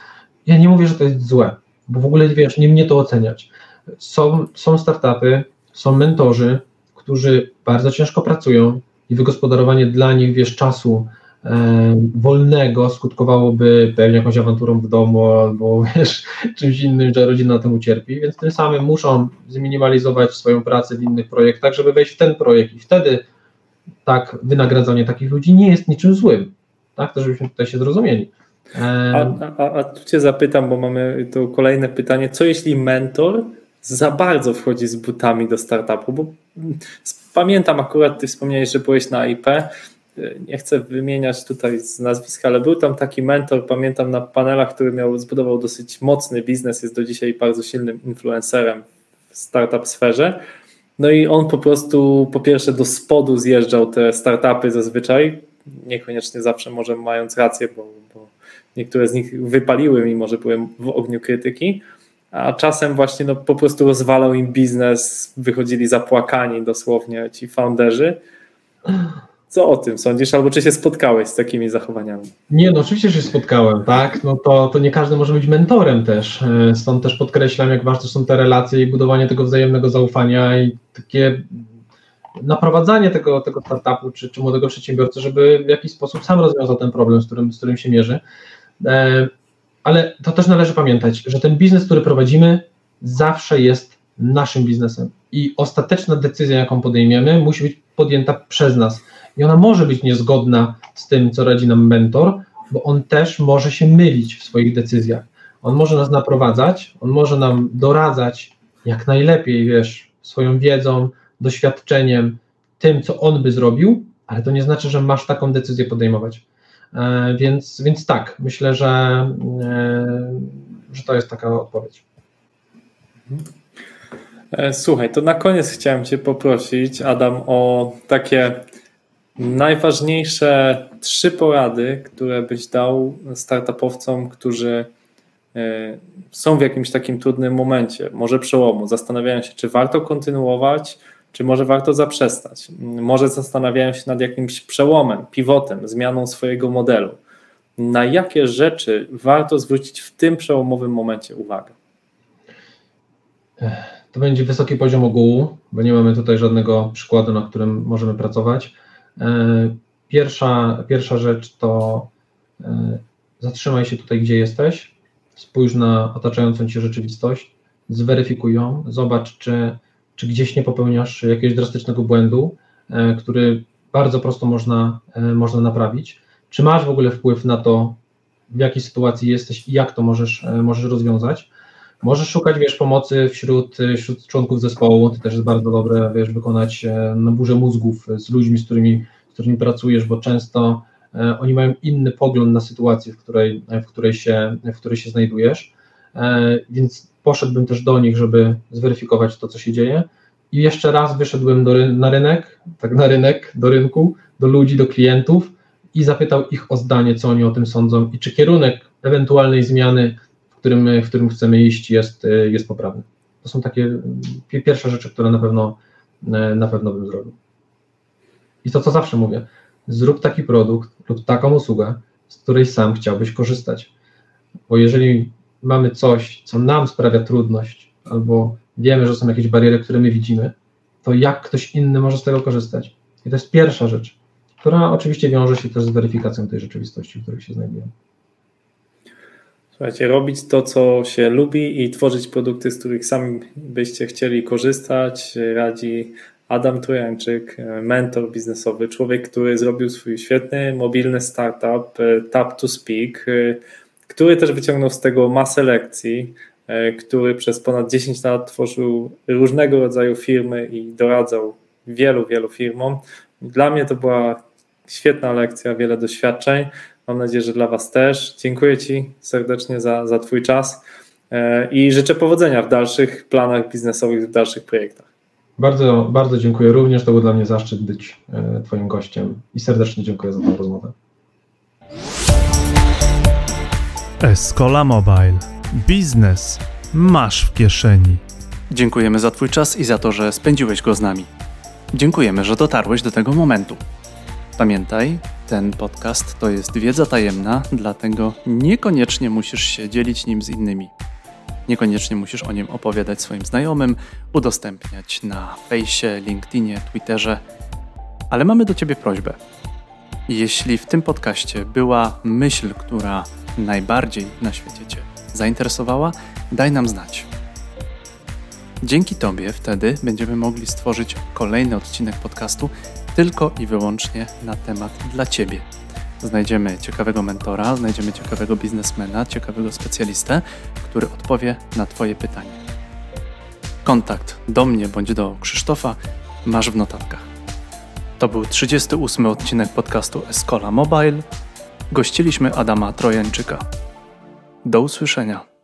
Ja nie mówię, że to jest złe, bo w ogóle, wiesz, nie mnie to oceniać. Są, są startupy, są mentorzy, którzy bardzo ciężko pracują i wygospodarowanie dla nich, wiesz, czasu wolnego skutkowałoby pewnie jakąś awanturą w domu albo, wiesz, czymś innym, że rodzina na tym ucierpi, więc tym samym muszą zminimalizować swoją pracę w innych projektach, żeby wejść w ten projekt. I wtedy tak, wynagradzanie takich ludzi nie jest niczym złym, tak, to żebyśmy tutaj się zrozumieli. A, a, a tu Cię zapytam, bo mamy tu kolejne pytanie, co jeśli mentor za bardzo wchodzi z butami do startupu, bo pamiętam akurat, ty wspomniałeś, że byłeś na IP, nie chcę wymieniać tutaj z nazwiska, ale był tam taki mentor, pamiętam na panelach, który miał, zbudował dosyć mocny biznes, jest do dzisiaj bardzo silnym influencerem w startup sferze. No i on po prostu po pierwsze do spodu zjeżdżał te startupy zazwyczaj, niekoniecznie zawsze może mając rację, bo, bo niektóre z nich wypaliły, mimo że byłem w ogniu krytyki, a czasem właśnie no, po prostu rozwalał im biznes, wychodzili zapłakani dosłownie ci founderzy. Co o tym sądzisz, albo czy się spotkałeś z takimi zachowaniami? Nie, no oczywiście się spotkałem, tak, no to, to nie każdy może być mentorem też, e, stąd też podkreślam, jak ważne są te relacje i budowanie tego wzajemnego zaufania i takie naprowadzanie tego, tego startupu czy, czy młodego przedsiębiorcy, żeby w jakiś sposób sam rozwiązał ten problem, z którym, z którym się mierzy. E, ale to też należy pamiętać, że ten biznes, który prowadzimy, zawsze jest naszym biznesem i ostateczna decyzja, jaką podejmiemy, musi być podjęta przez nas. I ona może być niezgodna z tym, co radzi nam mentor, bo on też może się mylić w swoich decyzjach. On może nas naprowadzać, on może nam doradzać jak najlepiej, wiesz, swoją wiedzą, doświadczeniem, tym, co on by zrobił, ale to nie znaczy, że masz taką decyzję podejmować. E, więc, więc tak, myślę, że, e, że to jest taka odpowiedź. E, słuchaj, to na koniec chciałem Cię poprosić, Adam, o takie najważniejsze trzy porady, które byś dał startupowcom, którzy są w jakimś takim trudnym momencie, może przełomu, zastanawiają się, czy warto kontynuować, czy może warto zaprzestać? Może zastanawiają się nad jakimś przełomem, pivotem, zmianą swojego modelu. Na jakie rzeczy warto zwrócić w tym przełomowym momencie uwagę? To będzie wysoki poziom ogółu, bo nie mamy tutaj żadnego przykładu, na którym możemy pracować. E, pierwsza, pierwsza rzecz to e, zatrzymaj się tutaj, gdzie jesteś, spójrz na otaczającą cię rzeczywistość zweryfikuj ją, zobacz, czy, czy gdzieś nie popełniasz jakiegoś drastycznego błędu, e, który bardzo prosto można, można naprawić. Czy masz w ogóle wpływ na to, w jakiej sytuacji jesteś i jak to możesz, możesz rozwiązać? Możesz szukać, wiesz, pomocy wśród, wśród członków zespołu, to też jest bardzo dobre, wiesz, wykonać na burzę mózgów z ludźmi, z którymi, z którymi pracujesz, bo często oni mają inny pogląd na sytuację, w której, w której, się, w której się znajdujesz, więc poszedłbym też do nich, żeby zweryfikować to, co się dzieje. I jeszcze raz wyszedłem do, na rynek, tak na rynek, do rynku, do ludzi, do klientów i zapytał ich o zdanie, co oni o tym sądzą i czy kierunek ewentualnej zmiany, którym, w którym chcemy iść, jest, jest poprawny. To są takie pierwsze rzeczy, które na pewno, na pewno bym zrobił. I to, co zawsze mówię, zrób taki produkt lub taką usługę, z której sam chciałbyś korzystać. Bo jeżeli mamy coś, co nam sprawia trudność, albo wiemy, że są jakieś bariery, które my widzimy, to jak ktoś inny może z tego korzystać? I to jest pierwsza rzecz, która oczywiście wiąże się też z weryfikacją tej rzeczywistości, w której się znajdujemy. Słuchajcie, robić to, co się lubi i tworzyć produkty, z których sami byście chcieli korzystać, radzi Adam Trojańczyk, mentor biznesowy, człowiek, który zrobił swój świetny mobilny startup Tap to Speak, który też wyciągnął z tego masę lekcji, e, który przez ponad 10 lat tworzył różnego rodzaju firmy i doradzał wielu, wielu firmom. Dla mnie to była świetna lekcja, wiele doświadczeń. Mam nadzieję, że dla Was też. Dziękuję Ci serdecznie za, za Twój czas e, i życzę powodzenia w dalszych planach biznesowych, w dalszych projektach. Bardzo, bardzo dziękuję również. To był dla mnie zaszczyt być e, Twoim gościem i serdecznie dziękuję za tę rozmowę. Escola Mobile. Biznes masz w kieszeni. Dziękujemy za Twój czas i za to, że spędziłeś go z nami. Dziękujemy, że dotarłeś do tego momentu. Pamiętaj, ten podcast to jest wiedza tajemna, dlatego niekoniecznie musisz się dzielić nim z innymi. Niekoniecznie musisz o nim opowiadać swoim znajomym, udostępniać na fejsie, LinkedInie, Twitterze. Ale mamy do Ciebie prośbę. Jeśli w tym podcaście była myśl, która najbardziej na świecie Cię zainteresowała, daj nam znać. Dzięki Tobie wtedy będziemy mogli stworzyć kolejny odcinek podcastu tylko i wyłącznie na temat dla Ciebie. Znajdziemy ciekawego mentora, znajdziemy ciekawego biznesmena, ciekawego specjalistę, który odpowie na Twoje pytanie. Kontakt do mnie bądź do Krzysztofa masz w notatkach. To był 38 odcinek podcastu Escola Mobile gościliśmy Adama Trojańczyka. Do usłyszenia.